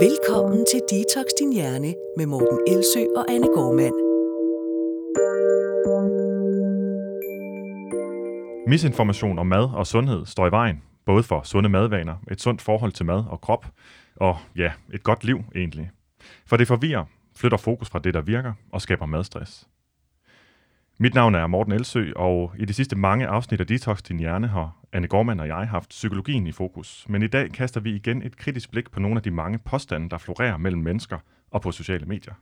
Velkommen til Detox Din Hjerne med Morten Elsø og Anne Gormand. Misinformation om mad og sundhed står i vejen, både for sunde madvaner, et sundt forhold til mad og krop, og ja, et godt liv egentlig. For det forvirrer, flytter fokus fra det, der virker, og skaber madstress. Mit navn er Morten Elsø, og i de sidste mange afsnit af Detox Din Hjerne har Anne Gormand og jeg haft psykologien i fokus. Men i dag kaster vi igen et kritisk blik på nogle af de mange påstande, der florerer mellem mennesker og på sociale medier.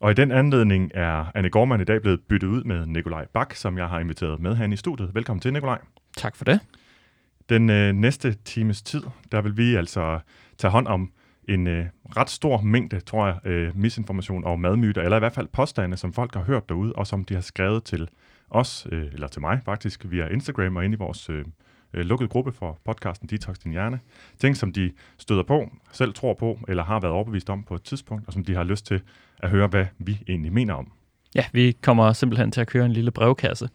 Og i den anledning er Anne Gormand i dag blevet byttet ud med Nikolaj Bak, som jeg har inviteret med herinde i studiet. Velkommen til, Nikolaj. Tak for det. Den øh, næste times tid, der vil vi altså tage hånd om en øh, ret stor mængde, tror jeg, øh, misinformation og madmyter, eller i hvert fald påstande, som folk har hørt derude, og som de har skrevet til os, øh, eller til mig faktisk, via Instagram og ind i vores øh, øh, lukkede gruppe for podcasten Detox Din Hjerne. Ting, som de støder på, selv tror på, eller har været overbevist om på et tidspunkt, og som de har lyst til at høre, hvad vi egentlig mener om. Ja, vi kommer simpelthen til at køre en lille brevkasse.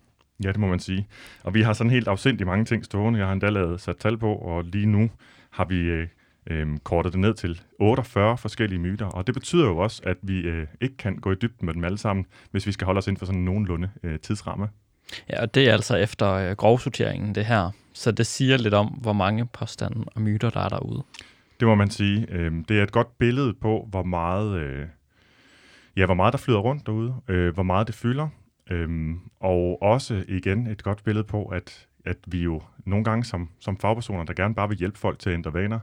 Ja, det må man sige. Og vi har sådan helt afsindigt mange ting stående. Jeg har endda lavet sat tal på, og lige nu har vi øh, øh, kortet det ned til 48 forskellige myter. Og det betyder jo også, at vi øh, ikke kan gå i dybden med dem alle sammen, hvis vi skal holde os inden for sådan en nogenlunde øh, tidsramme. Ja, og det er altså efter øh, grovsorteringen, det her. Så det siger lidt om, hvor mange påstande og myter, der er derude. Det må man sige. Øh, det er et godt billede på, hvor meget, øh, ja, hvor meget der flyder rundt derude, øh, hvor meget det fylder. Øh, og også igen et godt billede på, at, at vi jo nogle gange som, som fagpersoner, der gerne bare vil hjælpe folk til at ændre vaner,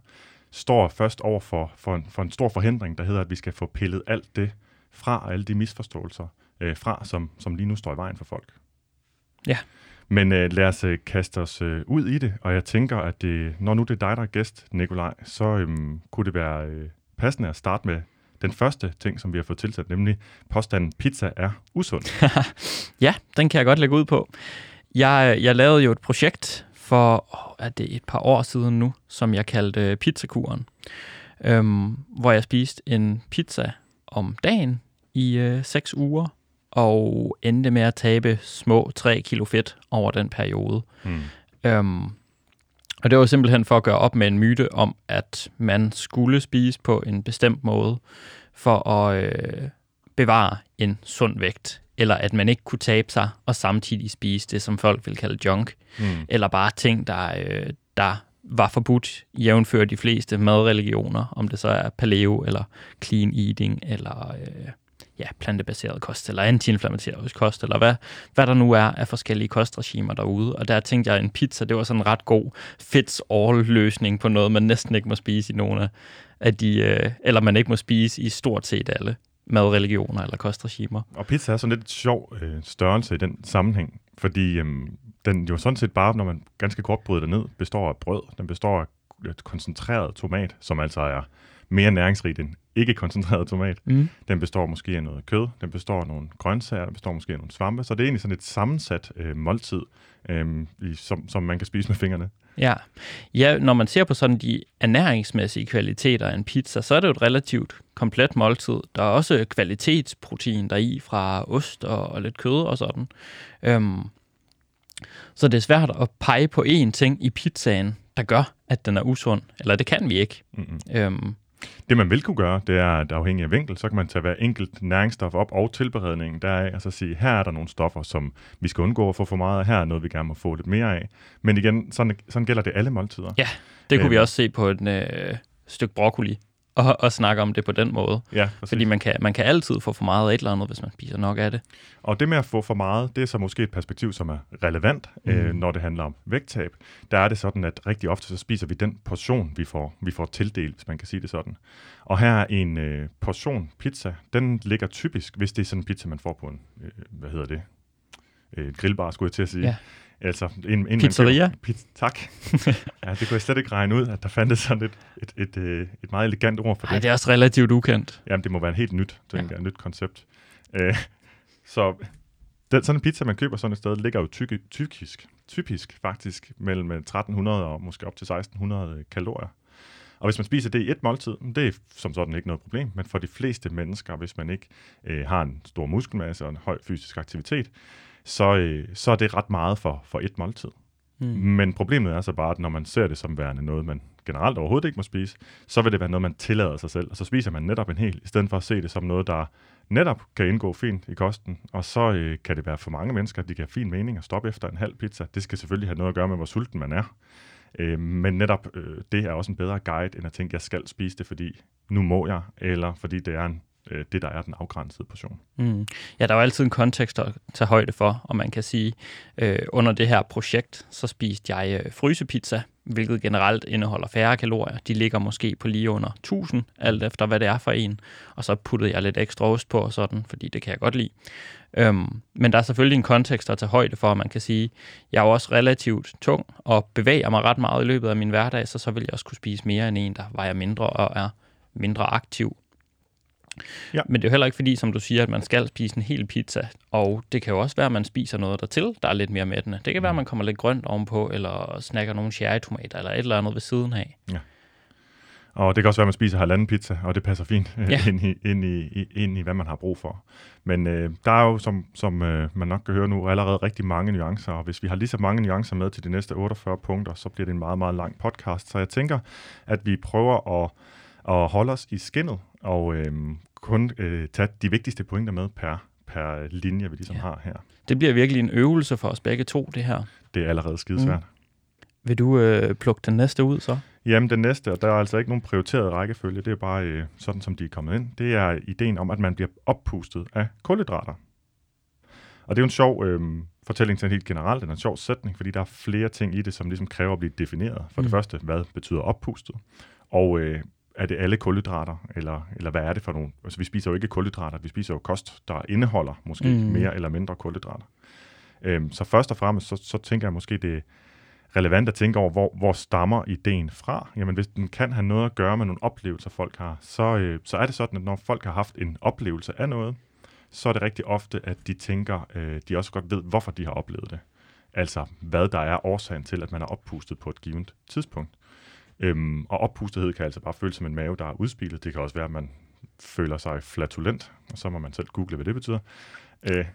står først over for, for, en, for en stor forhindring, der hedder, at vi skal få pillet alt det fra, alle de misforståelser øh, fra, som, som lige nu står i vejen for folk. Ja. Men øh, lad os øh, kaste os øh, ud i det, og jeg tænker, at det, når nu det er dig, der er gæst, Nikolaj, så øh, kunne det være øh, passende at starte med den første ting, som vi har fået tilsat, nemlig påstanden, pizza er usund. ja, den kan jeg godt lægge ud på. Jeg, jeg lavede jo et projekt for, oh, er det et par år siden nu, som jeg kaldte pizzakuren, øhm, hvor jeg spiste en pizza om dagen i øh, 6 uger, og endte med at tabe små 3 kilo fedt over den periode. Mm. Øhm, og det var simpelthen for at gøre op med en myte om, at man skulle spise på en bestemt måde for at øh, bevare en sund vægt, eller at man ikke kunne tabe sig og samtidig spise det, som folk vil kalde junk, Mm. eller bare ting, der, øh, der var forbudt, jævnfør de fleste madreligioner, om det så er paleo, eller clean eating, eller øh, ja, plantebaseret kost, eller antiinflammatorisk kost, eller hvad, hvad der nu er af forskellige kostregimer derude. Og der tænkte jeg, at en pizza, det var sådan en ret god fits-all-løsning på noget, man næsten ikke må spise i nogle af de, øh, eller man ikke må spise i stort set alle madreligioner eller kostregimer. Og pizza er sådan lidt sjov øh, størrelse i den sammenhæng, fordi øhm, den jo sådan set bare, når man ganske kort bryder det ned, består af brød. Den består af et koncentreret tomat, som altså er mere næringsrigt end ikke koncentreret tomat. Mm. Den består måske af noget kød, den består af nogle grøntsager, den består måske af nogle svampe, så det er egentlig sådan et sammensat øh, måltid, øh, i, som, som man kan spise med fingrene. Ja. ja, når man ser på sådan de ernæringsmæssige kvaliteter af en pizza, så er det jo et relativt komplet måltid. Der er også kvalitetsprotein der i fra ost og, og lidt kød og sådan. Øhm, så det er svært at pege på én ting i pizzaen, der gør, at den er usund. Eller det kan vi ikke. Mm-hmm. Øhm, Det man vil kunne gøre, det er, at afhængig af vinkel, så kan man tage hver enkelt næringsstof op og tilberedningen deraf, og så sige, her er der nogle stoffer, som vi skal undgå at få for meget af, her er noget, vi gerne må få lidt mere af. Men igen, sådan, sådan gælder det alle måltider. Ja. det kunne Øhm. vi også se på et øh, stykke broccoli, og, og snakke om det på den måde. Ja, præcis. Fordi man kan, man kan altid få for meget af et eller andet, hvis man spiser nok af det. Og det med at få for meget, det er så måske et perspektiv, som er relevant, mm. øh, når det handler om vægttab. Der er det sådan, at rigtig ofte så spiser vi den portion, vi får, vi får tildelt, hvis man kan sige det sådan. Og her er en øh, portion pizza, den ligger typisk, hvis det er sådan en pizza, man får på en, øh, hvad hedder det, øh, grillbar, skulle jeg til at sige. Ja. Altså, en, en Pizzeria? Man køber, pizza, tak. ja, det kunne jeg slet ikke regne ud, at der fandtes sådan et, et, et, øh, et meget elegant ord for Nej, det. det er også relativt ukendt. Jamen, det må være en helt nyt, tænker jeg, et nyt koncept. Øh, så den, sådan en pizza, man køber sådan et sted, ligger jo tyk, typisk, typisk faktisk mellem 1300 og måske op til 1600 kalorier. Og hvis man spiser det i et måltid, det er som sådan ikke noget problem, men for de fleste mennesker, hvis man ikke øh, har en stor muskelmasse og en høj fysisk aktivitet, så, øh, så er det ret meget for, for et måltid. Mm. Men problemet er så bare, at når man ser det som værende noget, man generelt overhovedet ikke må spise, så vil det være noget, man tillader sig selv. Og så spiser man netop en hel, i stedet for at se det som noget, der netop kan indgå fint i kosten. Og så øh, kan det være for mange mennesker, at de kan have fin mening at stoppe efter en halv pizza. Det skal selvfølgelig have noget at gøre med, hvor sulten man er. Øh, men netop øh, det er også en bedre guide, end at tænke, at jeg skal spise det, fordi nu må jeg, eller fordi det er en øh, det, der er den afgrænsede portion. Mm. Ja, der er jo altid en kontekst at tage højde for, og man kan sige, øh, under det her projekt, så spiste jeg øh, frysepizza, hvilket generelt indeholder færre kalorier. De ligger måske på lige under 1000, alt efter hvad det er for en. Og så puttede jeg lidt ekstra ost på og sådan, fordi det kan jeg godt lide. Øhm, men der er selvfølgelig en kontekst at tage højde for, man kan sige, jeg er jo også relativt tung og bevæger mig ret meget i løbet af min hverdag, så så vil jeg også kunne spise mere end en, der vejer mindre og er mindre aktiv. Ja. Men det er jo heller ikke fordi, som du siger, at man skal spise en hel pizza. Og det kan jo også være, at man spiser noget dertil, der er lidt mere mættende. Det kan være, at mm. man kommer lidt grønt ovenpå, eller snakker nogle cherrytomater, eller et eller andet ved siden af. Ja. Og det kan også være, at man spiser halvanden pizza, og det passer fint ja. ind, i, ind, i, ind i, hvad man har brug for. Men øh, der er jo, som, som øh, man nok kan høre nu, allerede rigtig mange nuancer, og hvis vi har lige så mange nuancer med til de næste 48 punkter, så bliver det en meget, meget lang podcast. Så jeg tænker, at vi prøver at, at holde os i skinnet og øh, kun øh, tage de vigtigste pointer med per, per linje, vi ligesom ja. har her. Det bliver virkelig en øvelse for os begge to, det her. Det er allerede skidesvært. Mm. Vil du øh, plukke den næste ud så? Jamen den næste, og der er altså ikke nogen prioriteret rækkefølge, det er bare øh, sådan, som de er kommet ind. Det er ideen om, at man bliver oppustet af kulhydrater. Og det er jo en sjov øh, fortælling til helt generelt, en sjov sætning, fordi der er flere ting i det, som ligesom kræver at blive defineret. For mm. det første, hvad betyder oppustet? Og øh, er det alle kulhydrater, eller, eller hvad er det for nogle? Altså, vi spiser jo ikke kulhydrater, vi spiser jo kost, der indeholder måske mm. mere eller mindre kulhydrater. Øhm, så først og fremmest, så, så tænker jeg måske, det er relevant at tænke over, hvor, hvor stammer ideen fra? Jamen, hvis den kan have noget at gøre med nogle oplevelser, folk har, så, øh, så er det sådan, at når folk har haft en oplevelse af noget, så er det rigtig ofte, at de tænker, øh, de også godt ved, hvorfor de har oplevet det. Altså, hvad der er årsagen til, at man er oppustet på et givet tidspunkt. Øhm, og oppustethed kan altså bare føles som en mave, der er udspilet. Det kan også være, at man føler sig flatulent, og så må man selv google, hvad det betyder. Øh,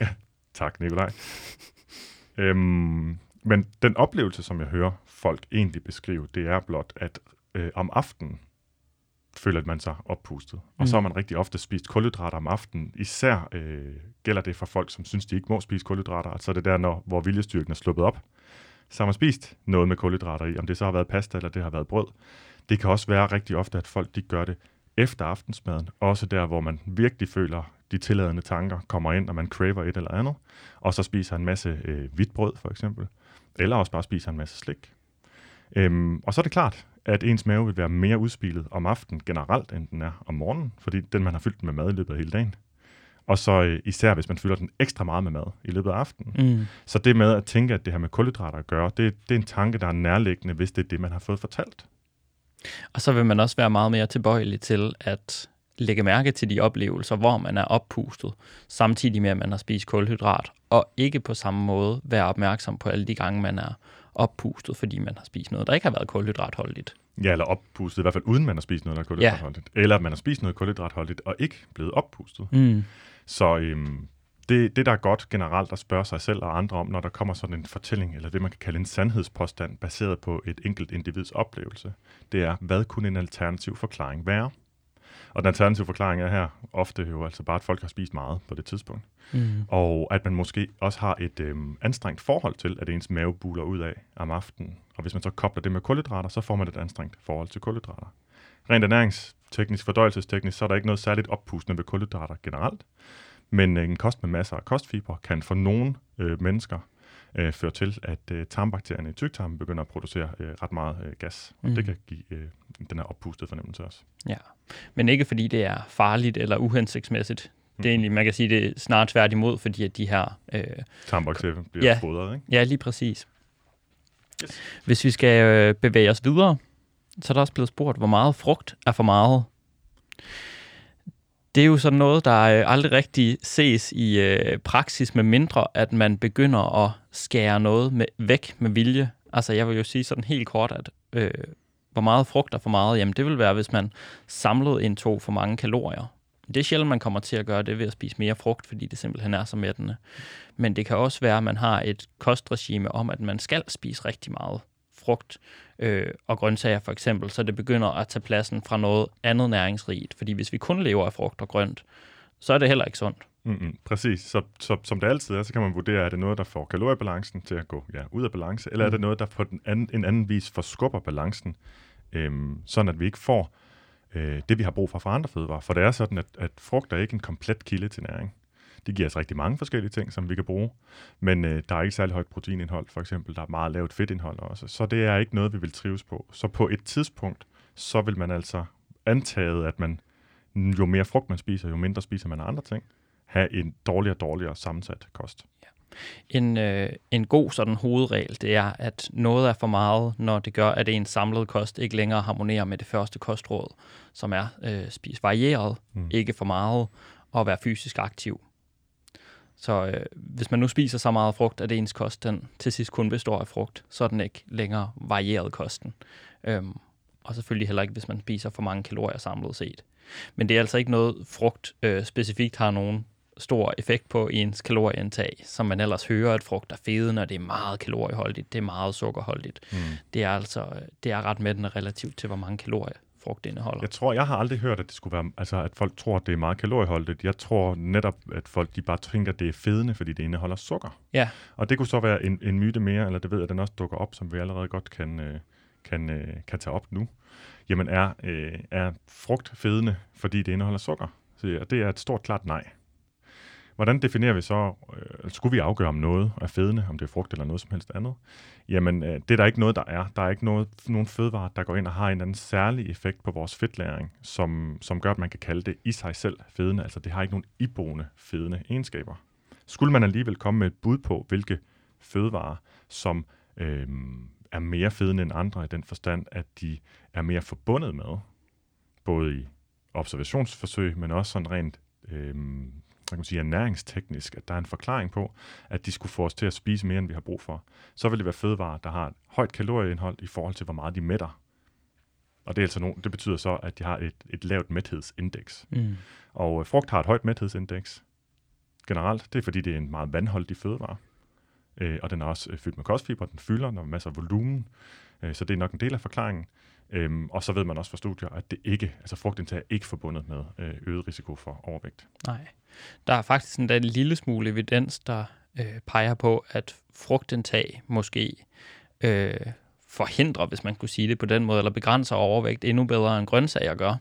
ja, tak, Nikolaj. øhm, men den oplevelse, som jeg hører folk egentlig beskrive, det er blot, at øh, om aftenen føler man sig oppustet. Og mm. så har man rigtig ofte spist kulhydrater om aftenen. Især øh, gælder det for folk, som synes, de ikke må spise kulhydrater. Altså det der, når, hvor viljestyrken er sluppet op som har spist noget med kulhydrater i, om det så har været pasta eller det har været brød. Det kan også være rigtig ofte, at folk de gør det efter aftensmaden, også der, hvor man virkelig føler, de tilladende tanker kommer ind, og man craver et eller andet, og så spiser en masse øh, hvidt brød for eksempel, eller også bare spiser en masse slik. Øhm, og så er det klart, at ens mave vil være mere udspilet om aftenen generelt, end den er om morgenen, fordi den, man har fyldt med mad i løbet af hele dagen. Og så øh, især, hvis man fylder den ekstra meget med mad i løbet af aftenen. Mm. Så det med at tænke, at det har med kulhydrater at gøre, det, det er en tanke, der er nærliggende, hvis det er det, man har fået fortalt. Og så vil man også være meget mere tilbøjelig til at lægge mærke til de oplevelser, hvor man er oppustet, samtidig med, at man har spist kulhydrat, og ikke på samme måde være opmærksom på alle de gange, man er oppustet, fordi man har spist noget, der ikke har været kulhydratholdigt. Ja, eller oppustet, i hvert fald uden man har spist noget, der er kulhydratholdigt. Ja. Eller man har spist noget kulhydratholdigt og ikke blevet oppustet. Mm. Så øhm, det, det, der er godt generelt at spørge sig selv og andre om, når der kommer sådan en fortælling, eller det man kan kalde en sandhedspåstand, baseret på et enkelt individs oplevelse, det er, hvad kunne en alternativ forklaring være? Og den alternative forklaring er her ofte jo altså bare, at folk har spist meget på det tidspunkt. Mm. Og at man måske også har et øhm, anstrengt forhold til, at ens mave buler ud af om aftenen. Og hvis man så kobler det med kulhydrater, så får man et anstrengt forhold til kulhydrater. Rent ernæringsteknisk, fordøjelsesteknisk, så er der ikke noget særligt oppustende ved kulhydrater generelt. Men øh, en kost med masser af kostfiber kan for nogle øh, mennesker øh, føre til, at øh, tarmbakterierne i tyktarmen begynder at producere øh, ret meget øh, gas. Og mm. det kan give øh, den her oppustede fornemmelse også. Ja, men ikke fordi det er farligt eller uhensigtsmæssigt. Det er egentlig, man kan sige, det er snart tværtimod, fordi at de her... Øh, tarmbakterier bliver ja, fodret, ikke? Ja, lige præcis. Yes. Hvis vi skal øh, bevæge os videre, så er der også blevet spurgt, hvor meget frugt er for meget. Det er jo sådan noget, der øh, aldrig rigtig ses i øh, praksis, med mindre at man begynder at skære noget med, væk med vilje. Altså jeg vil jo sige sådan helt kort, at øh, hvor meget frugt er for meget, jamen det vil være, hvis man samlet indtog for mange kalorier. Det er sjældent, man kommer til at gøre det ved at spise mere frugt, fordi det simpelthen er så mættende. Men det kan også være, at man har et kostregime om, at man skal spise rigtig meget frugt øh, og grøntsager for eksempel, så det begynder at tage pladsen fra noget andet næringsrigt. Fordi hvis vi kun lever af frugt og grønt, så er det heller ikke sundt. Mm-hmm, præcis. Så, så som det altid er, så kan man vurdere, er det noget, der får kaloriebalancen til at gå ja, ud af balance, eller mm. er det noget, der på den anden, en anden vis forskubber balancen, øhm, sådan at vi ikke får øh, det, vi har brug for fra andre fødevarer. For det er sådan, at, at frugt er ikke en komplet kilde til næring. Det giver os rigtig mange forskellige ting, som vi kan bruge, men øh, der er ikke særlig højt proteinindhold, for eksempel. Der er meget lavt fedtindhold også, så det er ikke noget, vi vil trives på. Så på et tidspunkt, så vil man altså antage, at man jo mere frugt man spiser, jo mindre spiser man af andre ting, have en dårligere og dårligere sammensat kost. Ja. En, øh, en god sådan hovedregel, det er, at noget er for meget, når det gør, at en samlet kost ikke længere harmonerer med det første kostråd, som er øh, spis varieret, mm. ikke for meget, og være fysisk aktiv. Så øh, hvis man nu spiser så meget frugt, at ens kost den til sidst kun består af frugt, så er den ikke længere varieret kosten. Øhm, og selvfølgelig heller ikke, hvis man spiser for mange kalorier samlet set. Men det er altså ikke noget, frugt øh, specifikt har nogen stor effekt på ens kalorieindtag, som man ellers hører, at frugt er fede, når det er meget kalorieholdigt, det er meget sukkerholdigt. Mm. Det er altså det er ret mættende relativt til, hvor mange kalorier frugt indeholder. Jeg tror, jeg har aldrig hørt, at det skulle være, altså at folk tror, at det er meget kalorieholdigt. Jeg tror netop, at folk de bare tænker, at det er fedende, fordi det indeholder sukker. Ja. Og det kunne så være en, en myte mere, eller det ved jeg, at den også dukker op, som vi allerede godt kan, øh, kan, øh, kan tage op nu. Jamen er, øh, er frugt fedende, fordi det indeholder sukker? Så det er et stort klart nej. Hvordan definerer vi så, øh, altså, skulle vi afgøre om noget er fedende, om det er frugt eller noget som helst andet? Jamen, øh, det er der ikke noget, der er. Der er ikke noget, nogen fødevare, der går ind og har en eller anden særlig effekt på vores fedtlæring, som, som gør, at man kan kalde det i sig selv fedende. Altså, det har ikke nogen iboende fedende egenskaber. Skulle man alligevel komme med et bud på, hvilke fødevarer, som øh, er mere fedende end andre i den forstand, at de er mere forbundet med, både i observationsforsøg, men også sådan rent øh, man kan sige, ernæringsteknisk, at der er en forklaring på, at de skulle få os til at spise mere, end vi har brug for, så vil det være fødevarer, der har et højt kalorieindhold i forhold til, hvor meget de mætter. Og det, er altså no, det betyder så, at de har et, et lavt mæthedsindeks. Mm. Og øh, frugt har et højt mæthedsindeks generelt. Det er, fordi det er en meget vandholdig fødevare. Øh, og den er også øh, fyldt med kostfiber, den fylder, der er masser af volumen. Øh, så det er nok en del af forklaringen. Øhm, og så ved man også fra studier, at det ikke, altså frugtindtag er ikke forbundet med øh, øget risiko for overvægt. Nej. Der er faktisk en, en lille smule evidens, der øh, peger på, at frugtindtag måske øh, forhindrer, hvis man kunne sige det på den måde, eller begrænser overvægt endnu bedre end grøntsager gør.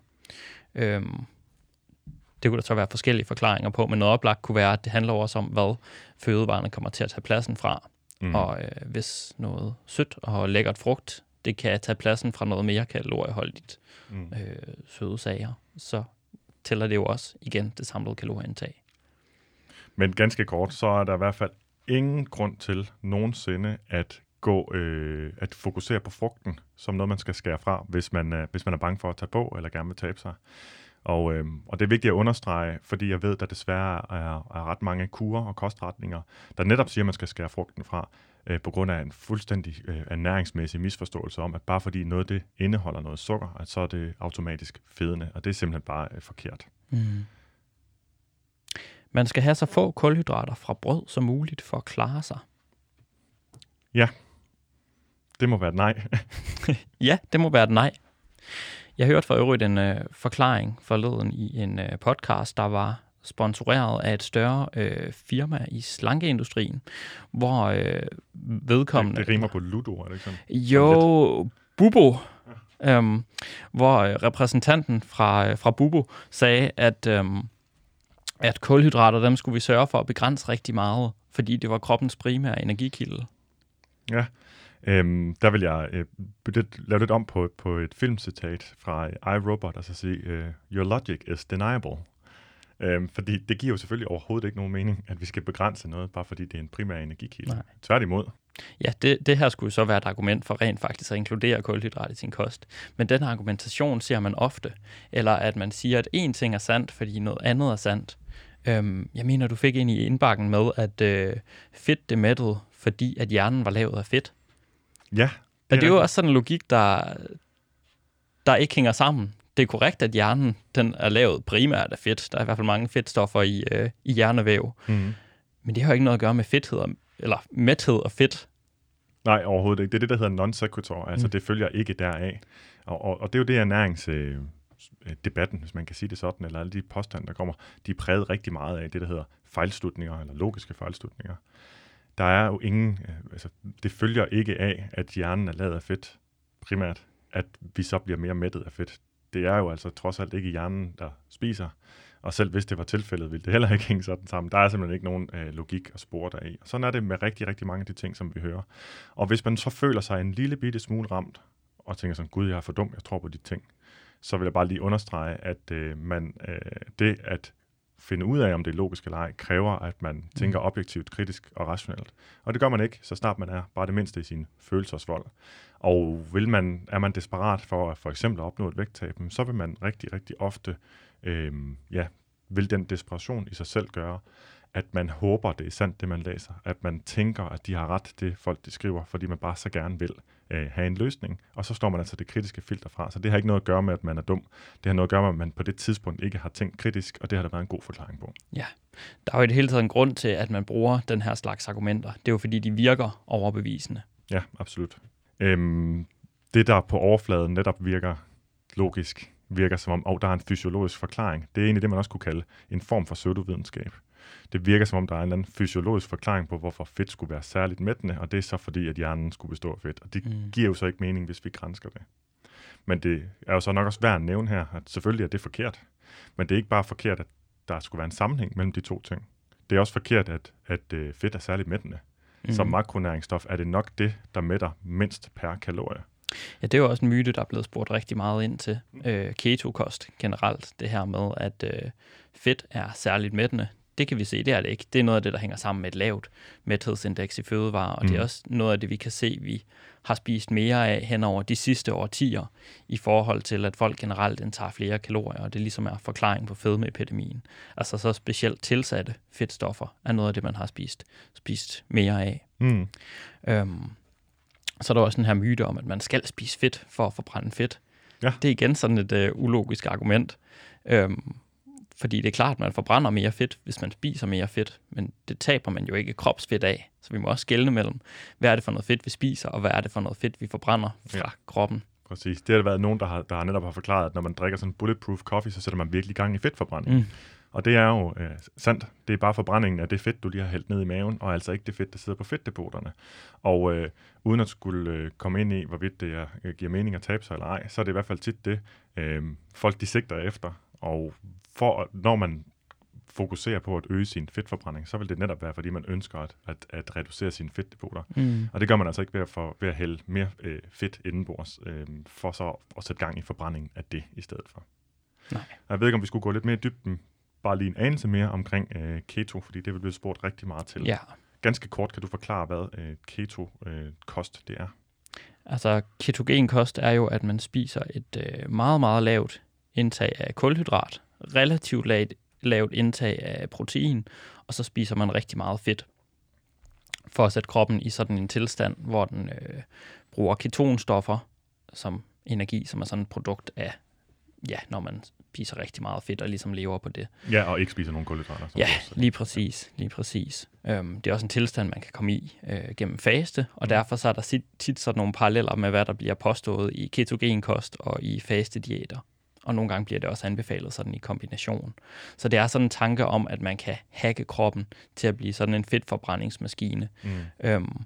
Øhm, det kunne der så være forskellige forklaringer på, men noget oplagt kunne være, at det handler også om, hvad fødevarene kommer til at tage pladsen fra. Mm. Og øh, hvis noget sødt og lækkert frugt det kan tage pladsen fra noget mere kalorieholdigt mm. øh, søde sager, så tæller det jo også igen det samlede kalorieindtag. Men ganske kort, så er der i hvert fald ingen grund til nogensinde at gå øh, at fokusere på frugten som noget, man skal skære fra, hvis man, øh, hvis man er bange for at tage på eller gerne vil tabe sig. Og, øh, og det er vigtigt at understrege, fordi jeg ved, at der desværre er, er ret mange kurer og kostretninger, der netop siger, at man skal skære frugten fra øh, på grund af en fuldstændig øh, ernæringsmæssig misforståelse om, at bare fordi noget det indeholder noget sukker, at så er det automatisk fedende, og det er simpelthen bare øh, forkert. Mm. Man skal have så få kulhydrater fra brød som muligt for at klare sig. Ja, det må være et nej. ja, det må være et nej. Jeg hørte for øvrigt en øh, forklaring forleden i en øh, podcast, der var sponsoreret af et større øh, firma i slankeindustrien, hvor øh, vedkommende... Det, det rimer på Ludo, er det ikke sådan? Jo, Bubo, ja. øhm, hvor øh, repræsentanten fra, øh, fra Bubo sagde, at, øhm, at kulhydrater, dem skulle vi sørge for at begrænse rigtig meget, fordi det var kroppens primære energikilde. Ja, Øhm, der vil jeg øh, lave lidt om på, på et filmcitat fra iRobot, og så sige, uh, Your logic is deniable. Øhm, fordi det giver jo selvfølgelig overhovedet ikke nogen mening, at vi skal begrænse noget, bare fordi det er en primær energikilde. Nej. Tværtimod. Ja, det, det her skulle så være et argument for rent faktisk at inkludere kulhydrat i sin kost. Men den argumentation ser man ofte. Eller at man siger, at én ting er sandt, fordi noget andet er sandt. Øhm, jeg mener, du fik ind i indbakken med, at øh, fedt det mættede, fordi at hjernen var lavet af fedt. Ja. Det, og det er jo også sådan en logik, der, der ikke hænger sammen det er korrekt, at hjernen den er lavet primært af fedt. Der er i hvert fald mange fedtstoffer i, øh, i hjernevæv. Mm. Men det har jo ikke noget at gøre med fedthed, og- eller mæthed og fedt. Nej, overhovedet ikke. Det er det, der hedder non sequitur. Altså, Mm. mm. det følger ikke deraf. Og, og, og det er jo det, ernærings... Øh, debatten, hvis man kan sige det sådan, eller alle de påstande, der kommer, de er præget rigtig meget af det, der hedder fejlslutninger, eller logiske fejlslutninger. Der er jo ingen, øh, altså, det følger ikke af, at hjernen er lavet af fedt, primært, at vi så bliver mere mættet af fedt. Det er jo altså trods alt ikke hjernen, der spiser, og selv hvis det var tilfældet, ville det heller ikke hænge sådan sammen. Der er simpelthen ikke nogen øh, logik og spore deri. Og sådan er det med rigtig, rigtig mange af de ting, som vi hører. Og hvis man så føler sig en lille bitte smule ramt, og tænker sådan, gud, jeg er for dum, jeg tror på de ting, så vil jeg bare lige understrege, at øh, man, øh, det at finde ud af, om det er logisk eller ej, kræver, at man tænker objektivt, kritisk og rationelt. Og det gør man ikke, så snart man er bare det mindste i sin følelsesvold. Og vil man, er man desperat for at for eksempel opnå et vægttab, så vil man rigtig, rigtig ofte, øh, ja, vil den desperation i sig selv gøre, at man håber, det er sandt, det man læser. At man tænker, at de har ret, det folk de skriver, fordi man bare så gerne vil øh, have en løsning. Og så står man altså det kritiske filter fra. Så det har ikke noget at gøre med, at man er dum. Det har noget at gøre med, at man på det tidspunkt ikke har tænkt kritisk, og det har der været en god forklaring på. Der er jo i det hele taget en grund til, at man bruger den her slags argumenter. Det er jo fordi, de virker overbevisende. Ja, absolut. Øhm, det, der på overfladen netop virker logisk, virker som om, oh, der er en fysiologisk forklaring. Det er egentlig det, man også kunne kalde en form for pseudovidenskab. Det virker som om, der er en eller anden fysiologisk forklaring på, hvorfor fedt skulle være særligt mættende, og det er så fordi, at hjernen skulle bestå af fedt. Og det Mm. mm. giver jo så ikke mening, hvis vi grænsker det. Men det er jo så nok også værd at nævne her, at selvfølgelig er det forkert. Men det er ikke bare forkert, at der skulle være en sammenhæng mellem de to ting. Det er også forkert, at, at øh, fedt er særligt mættende. Mm. Som makronæringsstof er det nok det, der mætter mindst per kalorie. Ja, det er jo også en myte, der er blevet spurgt rigtig meget ind til. Øh, keto-kost generelt, det her med, at øh, fedt er særligt mættende. Det kan vi se, det er det ikke. Det er noget af det, der hænger sammen med et lavt mæthedsindeks i fødevarer, og mm. det er Mm. også noget af det, vi kan se, vi har spist mere af hen over de sidste årtier, i forhold til, at folk generelt indtager flere kalorier, og det ligesom er forklaring på fedmeepidemien. Altså så specielt tilsatte fedtstoffer er noget af det, man har spist, spist mere af. Mm. Øhm, så er der også den her myte om, at man skal spise fedt for at forbrænde fedt. Ja. Det er igen sådan et øh, ulogisk argument. Øhm, fordi det er klart, at man forbrænder mere fedt, hvis man spiser mere fedt, men det taber man jo ikke kropsfedt af. Så vi må også skelne mellem, hvad er det for noget fedt, vi spiser, og hvad er det for noget fedt, vi forbrænder fra Ja. kroppen. Præcis. Det har der været nogen, der har, der har netop har forklaret, at når man drikker sådan en bulletproof coffee, så sætter man virkelig gang i fedtforbrænding. Mm. Og det er jo øh, sandt. Det er bare forbrændingen af det fedt, du lige har hældt ned i maven, og altså ikke det fedt, der sidder på fedtdepoterne. Og øh, uden at skulle øh, komme ind i, hvorvidt det er, øh, giver mening at tabe sig eller ej, så er det i hvert fald tit det, øh, folk de sigter efter. Og for, når man fokuserer på at øge sin fedtforbrænding, så vil det netop være, fordi man ønsker at, at, at reducere sine fedtdepoter. Mm. Og det gør man altså ikke ved at, for, ved at hælde mere øh, fedt indenbords, øh, for så at sætte gang i forbrændingen af det i stedet for. Nej. Jeg ved ikke, om vi skulle gå lidt mere i dybden, bare lige en anelse mere omkring øh, keto, fordi det vil blive spurgt rigtig meget til. Ja, Ganske kort kan du forklare, hvad øh, keto-kost det er. altså ketogenkost er jo, at man spiser et øh, meget, meget lavt indtag af kulhydrat, relativt lavt, lavt indtag af protein, og så spiser man rigtig meget fedt for at sætte kroppen i sådan en tilstand, hvor den øh, bruger ketonstoffer som energi, som er sådan et produkt af, ja, når man spiser rigtig meget fedt og ligesom lever på det. Ja, og ikke spiser nogen kulhydrater. Ja, også lige præcis. Lige præcis. Øhm, det er også en tilstand, man kan komme i øh, gennem faste, og derfor så er der sit, tit sådan nogle paralleller med, hvad der bliver påstået i ketogenkost og i fastediæter. Og nogle gange bliver det også anbefalet sådan i kombination. Så det er sådan en tanke om, at man kan hacke kroppen til at blive sådan en fedtforbrændingsmaskine. Mm. Øhm,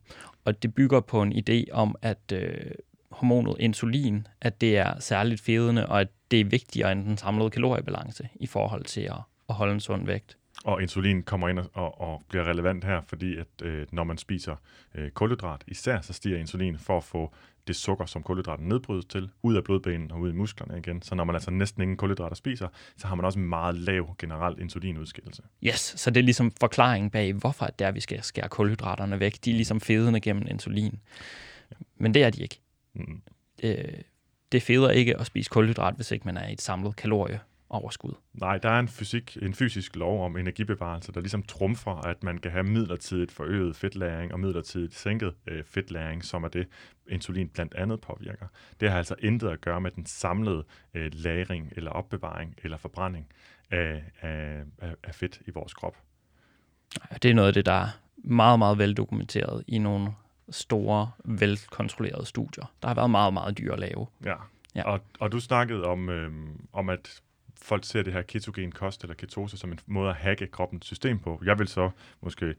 og det bygger på en idé om, at øh, hormonet insulin, at det er særligt fedende, og at det er vigtigere end den samlede kaloriebalance i forhold til at, at holde en sund vægt. Og insulin kommer ind og, og, bliver relevant her, fordi at øh, når man spiser øh, kulhydrat især, så stiger insulin for at få det sukker, som kulhydraten nedbrydes til, ud af blodbanen og ud i musklerne igen. Så når man altså næsten ingen kulhydrater spiser, så har man også en meget lav generel insulinudskillelse. Yes, så det er ligesom forklaringen bag, hvorfor det er, vi skal skære kulhydraterne væk. De er ligesom fedende gennem insulin. Men det er de ikke. Mm. Øh, det feder ikke at spise kulhydrat, hvis ikke man er i et samlet overskud. Nej, der er en, fysik, en fysisk lov om energibevarelse, der ligesom trumfer, at man kan have midlertidigt forøget fedtlæring og midlertidigt sænket øh, fedtlæring, som er det, insulin blandt andet påvirker. Det har altså intet at gøre med den samlede øh, lagring eller opbevaring eller forbrænding af, af, af fedt i vores krop. Det er noget af det, der er meget, meget veldokumenteret i nogle store, velkontrollerede studier. Der har været meget, meget dyre at lave. Ja, ja. Og, og du snakkede om, øhm, om, at folk ser det her ketogen kost eller ketose som en måde at hacke kroppens system på. Jeg vil så måske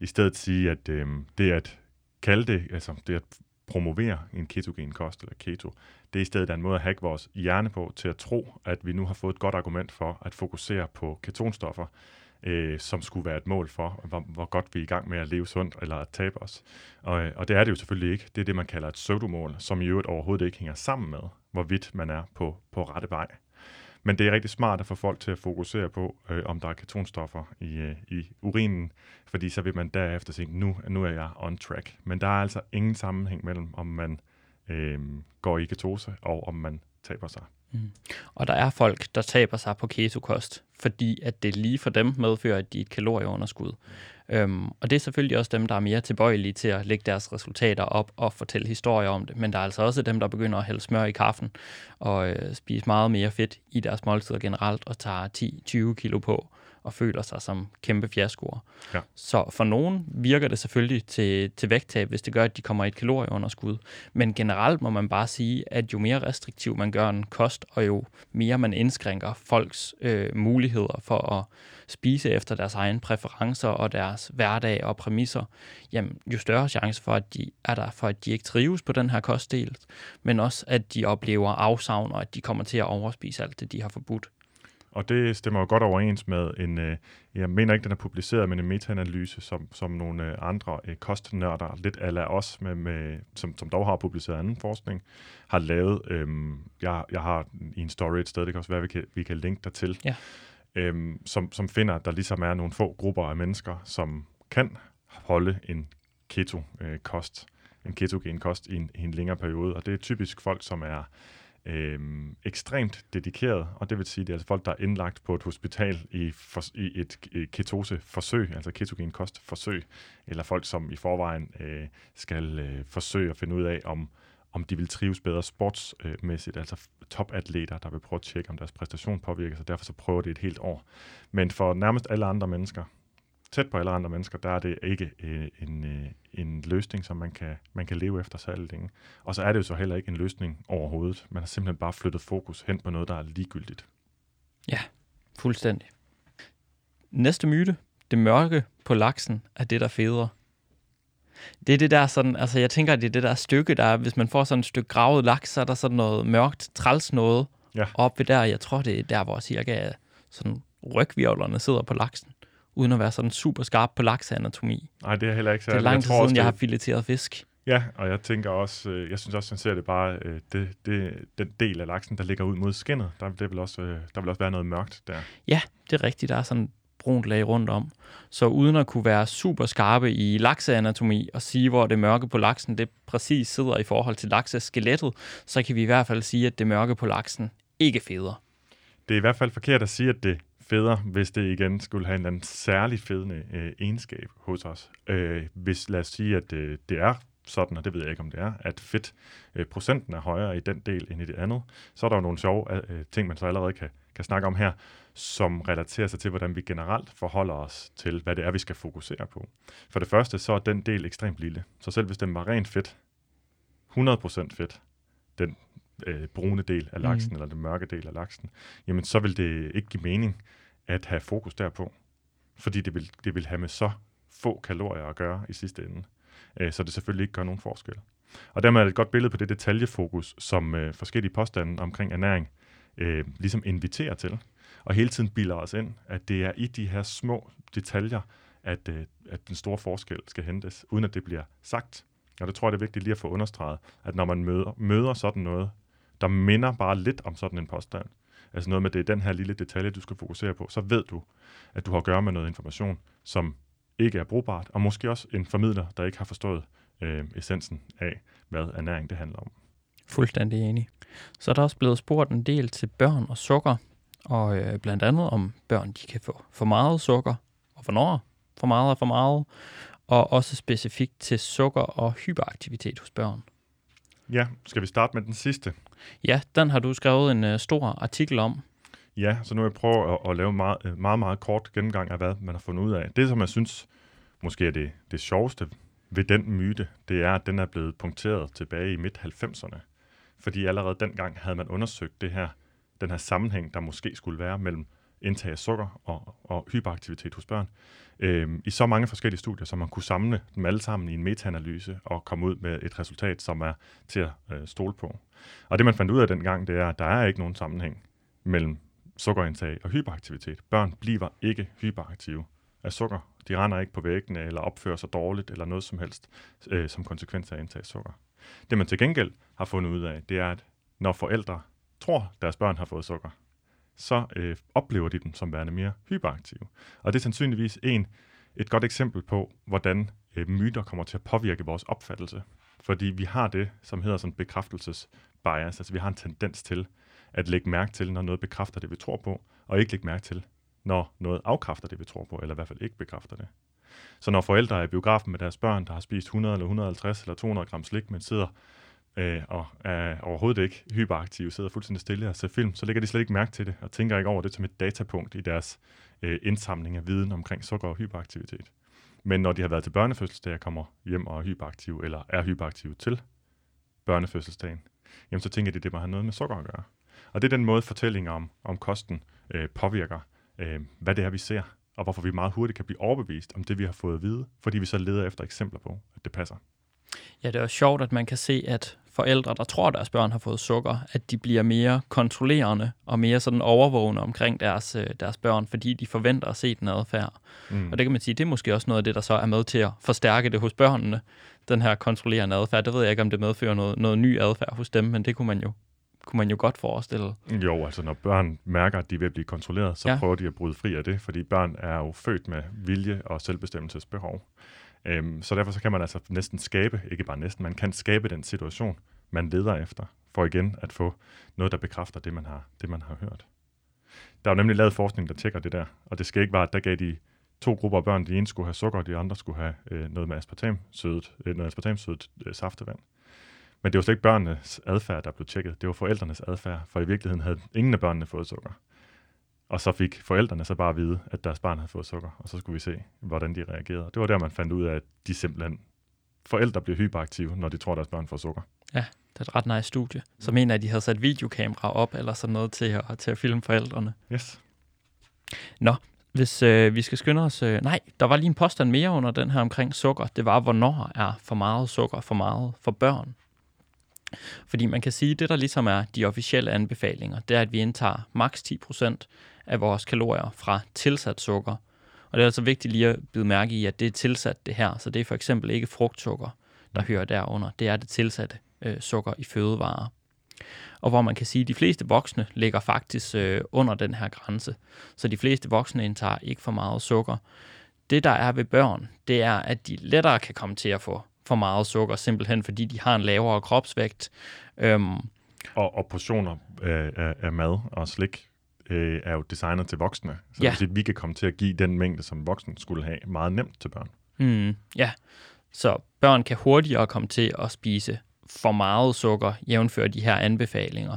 i stedet sige, at øh, det at kalde det, altså det at promovere en ketogen kost eller keto, det er i stedet en måde at hacke vores hjerne på til at tro, at vi nu har fået et godt argument for at fokusere på ketonstoffer, øh, som skulle være et mål for, hvor, hvor godt vi er i gang med at leve sundt eller at tabe os. Og, øh, og det er det jo selvfølgelig ikke. Det er det, man kalder et pseudomål, som i øvrigt overhovedet ikke hænger sammen med, hvorvidt man er på, på rette vej. Men det er rigtig smart at få folk til at fokusere på, øh, om der er ketonstoffer i, øh, i urinen, fordi så vil man derefter tænke, nu, nu er jeg on track. Men der er altså ingen sammenhæng mellem, om man øh, går i ketose og om man taber sig. Mm. Og der er folk, der taber sig på ketokost, fordi at det lige for dem medfører, at de er et kalorieunderskud. Øhm, og det er selvfølgelig også dem, der er mere tilbøjelige til at lægge deres resultater op og fortælle historier om det. Men der er altså også dem, der begynder at hælde smør i kaffen og øh, spise meget mere fedt i deres måltider generelt og tager 10-20 kilo på og føler sig som kæmpe fiaskoer. Ja. Så for nogen virker det selvfølgelig til, til vægttab, hvis det gør, at de kommer i et kalorieunderskud. Men generelt må man bare sige, at jo mere restriktiv man gør en kost, og jo mere man indskrænker folks øh, muligheder for at spise efter deres egne præferencer og deres hverdag og præmisser, jamen, jo større chance for, at de er der for, at de ikke trives på den her kostdel, men også, at de oplever afsavn, og at de kommer til at overspise alt det, de har forbudt. Og det stemmer jo godt overens med en, øh, jeg mener ikke, den er publiceret, men en metaanalyse, som, som nogle øh, andre øh, kostnørder, lidt ala os, med, med, som, som dog har publiceret anden forskning, har lavet. Øhm, jeg, jeg har i en story et sted, det kan også være, vi kan, vi kan linke dig til, ja. øhm, som, som finder, at der ligesom er nogle få grupper af mennesker, som kan holde en keto-kost, en ketogen kost i en, i en længere periode, og det er typisk folk, som er øh, ekstremt dedikeret, og det vil sige, det er altså folk, der er indlagt på et hospital i, for, i et øh, ketoseforsøg, altså ketogen kostforsøg, eller folk, som i forvejen øh, skal øh, forsøge at finde ud af, om, om de vil trives bedre sportsmæssigt, altså topatleter, der vil prøve at tjekke, om deres præstation påvirker sig, derfor så prøver det et helt år. Men for nærmest alle andre mennesker, tæt på alle andre mennesker, der er det ikke øh, en, øh, en løsning, som man kan, man kan leve efter så længe. Og så er det jo så heller ikke en løsning overhovedet. Man har simpelthen bare flyttet fokus hen på noget, der er ligegyldigt. Ja, fuldstændig. Næste myte. Det mørke på laksen er det, der federe. Det er det der sådan, altså jeg tænker, at det er det der stykke, der hvis man får sådan et stykke gravet laks, så er der sådan noget mørkt, træls noget ja. op ved der. Jeg tror, det er der, hvor cirka sådan rygvirvlerne sidder på laksen uden at være sådan super skarp på lakseanatomi. Nej, det er heller ikke så. Det er lang tid siden, jeg har fileteret fisk. Ja, og jeg tænker også, øh, jeg synes også, man ser det bare, øh, det, det, den del af laksen, der ligger ud mod skinnet, der, det vil også, øh, der vil også være noget mørkt der. Ja, det er rigtigt. Der er sådan brunt lag rundt om. Så uden at kunne være super skarpe i lakseanatomi og sige, hvor det mørke på laksen det præcis sidder i forhold til lakseskelettet, så kan vi i hvert fald sige, at det mørke på laksen ikke feder. Det er i hvert fald forkert at sige, at det federe, hvis det igen skulle have en anden særlig fedende øh, egenskab hos os. Øh, hvis lad os sige, at øh, det er sådan, og det ved jeg ikke, om det er, at fedt øh, procenten er højere i den del end i det andet, så er der jo nogle sjove øh, øh, ting, man så allerede kan, kan snakke om her, som relaterer sig til, hvordan vi generelt forholder os til, hvad det er, vi skal fokusere på. For det første, så er den del ekstremt lille. Så selv hvis den var rent fedt, 100% fedt, den øh, brune del af laksen, mm. eller den mørke del af laksen, jamen så vil det ikke give mening at have fokus derpå. Fordi det vil, det vil have med så få kalorier at gøre i sidste ende. Øh, så det selvfølgelig ikke gør nogen forskel. Og dermed er det et godt billede på det detaljefokus, som øh, forskellige påstande omkring ernæring øh, ligesom inviterer til. Og hele tiden bilder os ind, at det er i de her små detaljer, at, øh, at den store forskel skal hentes, uden at det bliver sagt. Og det tror jeg, det er vigtigt lige at få understreget, at når man møder, møder sådan noget, der minder bare lidt om sådan en påstand, altså noget med, det er den her lille detalje, du skal fokusere på, så ved du, at du har at gøre med noget information, som ikke er brugbart, og måske også en formidler, der ikke har forstået øh, essensen af, hvad ernæring det handler om. Fuldstændig enig. Så er der også blevet spurgt en del til børn og sukker, og øh, blandt andet om børn de kan få for meget sukker, og hvornår for meget er for meget, og også specifikt til sukker og hyperaktivitet hos børn. Ja, skal vi starte med den sidste? Ja, den har du skrevet en øh, stor artikel om. Ja, så nu vil jeg prøve at, at lave en meget, øh, meget, meget kort gennemgang af, hvad man har fundet ud af. Det, som jeg synes måske er det, det sjoveste ved den myte, det er, at den er blevet punkteret tilbage i midt-90'erne. Fordi allerede dengang havde man undersøgt det her, den her sammenhæng, der måske skulle være mellem indtag af sukker og, og hyperaktivitet hos børn, øh, i så mange forskellige studier, så man kunne samle dem alle sammen i en metaanalyse og komme ud med et resultat, som er til at øh, stole på. Og det man fandt ud af dengang, det er, at der er ikke nogen sammenhæng mellem sukkerindtag og hyperaktivitet. Børn bliver ikke hyperaktive af sukker. De render ikke på væggene eller opfører sig dårligt eller noget som helst øh, som konsekvens af at indtage sukker. Det man til gengæld har fundet ud af, det er, at når forældre tror, deres børn har fået sukker, så øh, oplever de dem som værende mere hyperaktive. Og det er sandsynligvis en, et godt eksempel på, hvordan øh, myter kommer til at påvirke vores opfattelse. Fordi vi har det, som hedder sådan bekræftelsesbias, altså vi har en tendens til at lægge mærke til, når noget bekræfter det, vi tror på, og ikke lægge mærke til, når noget afkræfter det, vi tror på, eller i hvert fald ikke bekræfter det. Så når forældre er i biografen med deres børn, der har spist 100 eller 150 eller 200 gram slik, men sidder øh, og er overhovedet ikke hyperaktive, sidder fuldstændig stille og ser film, så lægger de slet ikke mærke til det, og tænker ikke over det som et datapunkt i deres øh, indsamling af viden omkring sukker og hyperaktivitet. Men når de har været til børnefødselsdag og kommer hjem og er hyperaktive, eller er hyperaktive til børnefødselsdagen, jamen så tænker de, at det må have noget med sukker at gøre. Og det er den måde, fortællinger om, om kosten øh, påvirker, øh, hvad det er, vi ser, og hvorfor vi meget hurtigt kan blive overbevist om det, vi har fået at vide, fordi vi så leder efter eksempler på, at det passer. Ja, det er også sjovt, at man kan se, at forældre, der tror, at deres børn har fået sukker, at de bliver mere kontrollerende og mere sådan overvågende omkring deres, øh, deres børn, fordi de forventer at se den adfærd. Mm. Og det kan man sige, det er måske også noget af det, der så er med til at forstærke det hos børnene, den her kontrollerende adfærd. Det ved jeg ikke, om det medfører noget, noget ny adfærd hos dem, men det kunne man jo kunne man jo godt forestille. Jo, altså når børn mærker, at de vil blive kontrolleret, så ja. prøver de at bryde fri af det, fordi børn er jo født med vilje og selvbestemmelsesbehov. Øhm, så derfor så kan man altså næsten skabe, ikke bare næsten, man kan skabe den situation, man leder efter, for igen at få noget, der bekræfter det, man har, det, man har hørt. Der er jo nemlig lavet forskning, der tjekker det der, og det skal ikke være, at der gav de to grupper af børn, de ene skulle have sukker, og de andre skulle have øh, noget med aspartamsødet, øh, noget aspartamsødet øh, saftevand. Men det var slet ikke børnenes adfærd, der blev tjekket. Det var forældrenes adfærd, for i virkeligheden havde ingen af børnene fået sukker. Og så fik forældrene så bare at vide, at deres barn havde fået sukker, og så skulle vi se, hvordan de reagerede. Det var der, man fandt ud af, at de simpelthen forældre bliver hyperaktive, når de tror, at deres børn får sukker. Ja, det er et ret nice studie. Så mener at de havde sat videokamera op, eller sådan noget til at, til at filme forældrene. Yes. Nå, hvis øh, vi skal skynde os... Øh, nej, der var lige en påstand mere under den her omkring sukker. Det var, hvornår er for meget sukker for meget for børn? Fordi man kan sige, at det der ligesom er de officielle anbefalinger, det er, at vi indtager maks 10% af vores kalorier fra tilsat sukker. Og det er altså vigtigt lige at byde mærke i, at det er tilsat det her, så det er for eksempel ikke frugtsukker, der hører derunder. Det er det tilsatte øh, sukker i fødevarer. Og hvor man kan sige, at de fleste voksne ligger faktisk øh, under den her grænse. Så de fleste voksne indtager ikke for meget sukker. Det, der er ved børn, det er, at de lettere kan komme til at få for meget sukker, simpelthen fordi de har en lavere kropsvægt. Øhm, og, og portioner af, af, af mad og slik øh, er jo designet til voksne. Så Ja. det vil sige, at vi kan komme til at give den mængde, som voksen skulle have, meget nemt til børn. mm, ja, så børn kan hurtigere komme til at spise for meget sukker, jævnfør de her anbefalinger.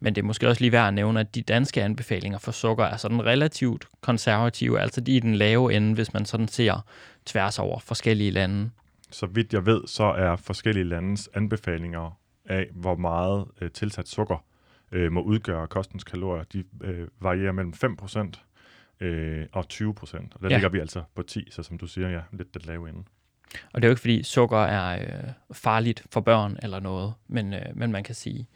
Men det er måske også lige værd at nævne, at de danske anbefalinger for sukker er sådan relativt konservative, altså de er i den lave ende, hvis man sådan ser tværs over forskellige lande. Så vidt jeg ved, så er forskellige landes anbefalinger af, hvor meget øh, tilsat sukker øh, må udgøre kostens kalorier, de øh, varierer mellem 5% øh, og 20%. Og der Ja. ja. ligger vi altså på 10, så som du siger, ja, lidt det lave ende. Og det er jo ikke, fordi sukker er øh, farligt for børn eller noget, men, øh, men man kan sige,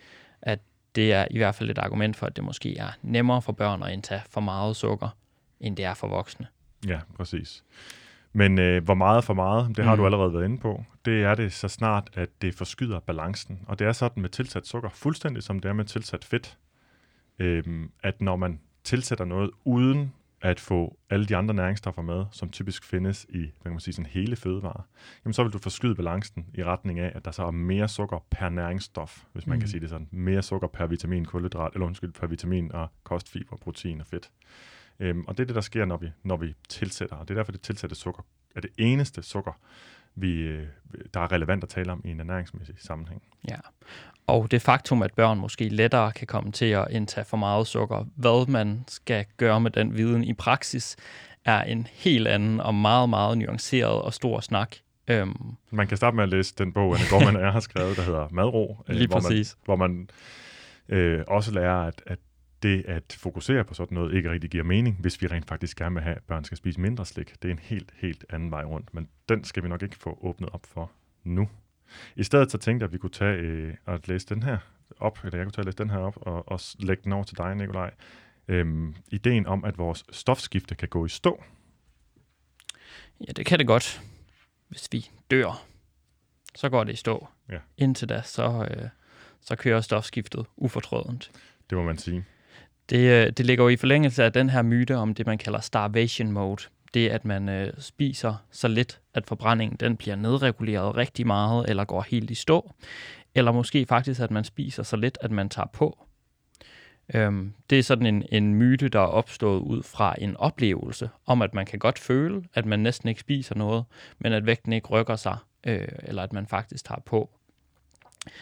at det er i hvert fald et argument for, at det måske er nemmere for børn at indtage for meget sukker, end det er for voksne. Ja, præcis. Men øh, hvor meget for meget, det har Mm. du allerede været inde på, det er det så snart, at det forskyder balancen. Og det er sådan med tilsat sukker, fuldstændig som det er med tilsat fedt, øhm, at når man tilsætter noget uden at få alle de andre næringsstoffer med, som typisk findes i hvad kan man sige, sådan hele fødevarer, jamen så vil du forskyde balancen i retning af, at der så er mere sukker per næringsstof, hvis man mm. kan sige det sådan. Mere sukker per vitamin, kulhydrat, eller undskyld, per vitamin og kostfiber, protein og fedt. Øhm, og det er det, der sker, når vi, når vi tilsætter, og det er derfor, det tilsætte sukker er det eneste sukker, vi, øh, der er relevant at tale om i en ernæringsmæssig sammenhæng. Ja, og det faktum, at børn måske lettere kan komme til at indtage for meget sukker, hvad man skal gøre med den viden i praksis, er en helt anden og meget, meget nuanceret og stor snak. Øhm. Man kan starte med at læse den bog, Anne Gorman er har skrevet, der hedder Madro, Lige hvor præcis. man, hvor man øh, også lærer, at, at det at fokusere på sådan noget ikke rigtig giver mening, hvis vi rent faktisk gerne vil have, at børn skal spise mindre slik. Det er en helt, helt anden vej rundt, men den skal vi nok ikke få åbnet op for nu. I stedet så tænkte jeg, at vi kunne tage øh, og læse den her op, eller jeg kunne tage og læse den her op, og, og lægge den over til dig, Nikolaj. Øhm, ideen om, at vores stofskifte kan gå i stå. Ja, det kan det godt. Hvis vi dør, så går det i stå. Ja. Indtil da, så, øh, så kører stofskiftet ufortrødent. Det må man sige. Det, øh, det ligger jo i forlængelse af den her myte om det, man kalder starvation mode. Det, at man øh, spiser så lidt, at forbrændingen den bliver nedreguleret rigtig meget, eller går helt i stå. Eller måske faktisk, at man spiser så lidt, at man tager på. Øhm, det er sådan en, en myte, der er opstået ud fra en oplevelse om, at man kan godt føle, at man næsten ikke spiser noget, men at vægten ikke rykker sig, øh, eller at man faktisk tager på.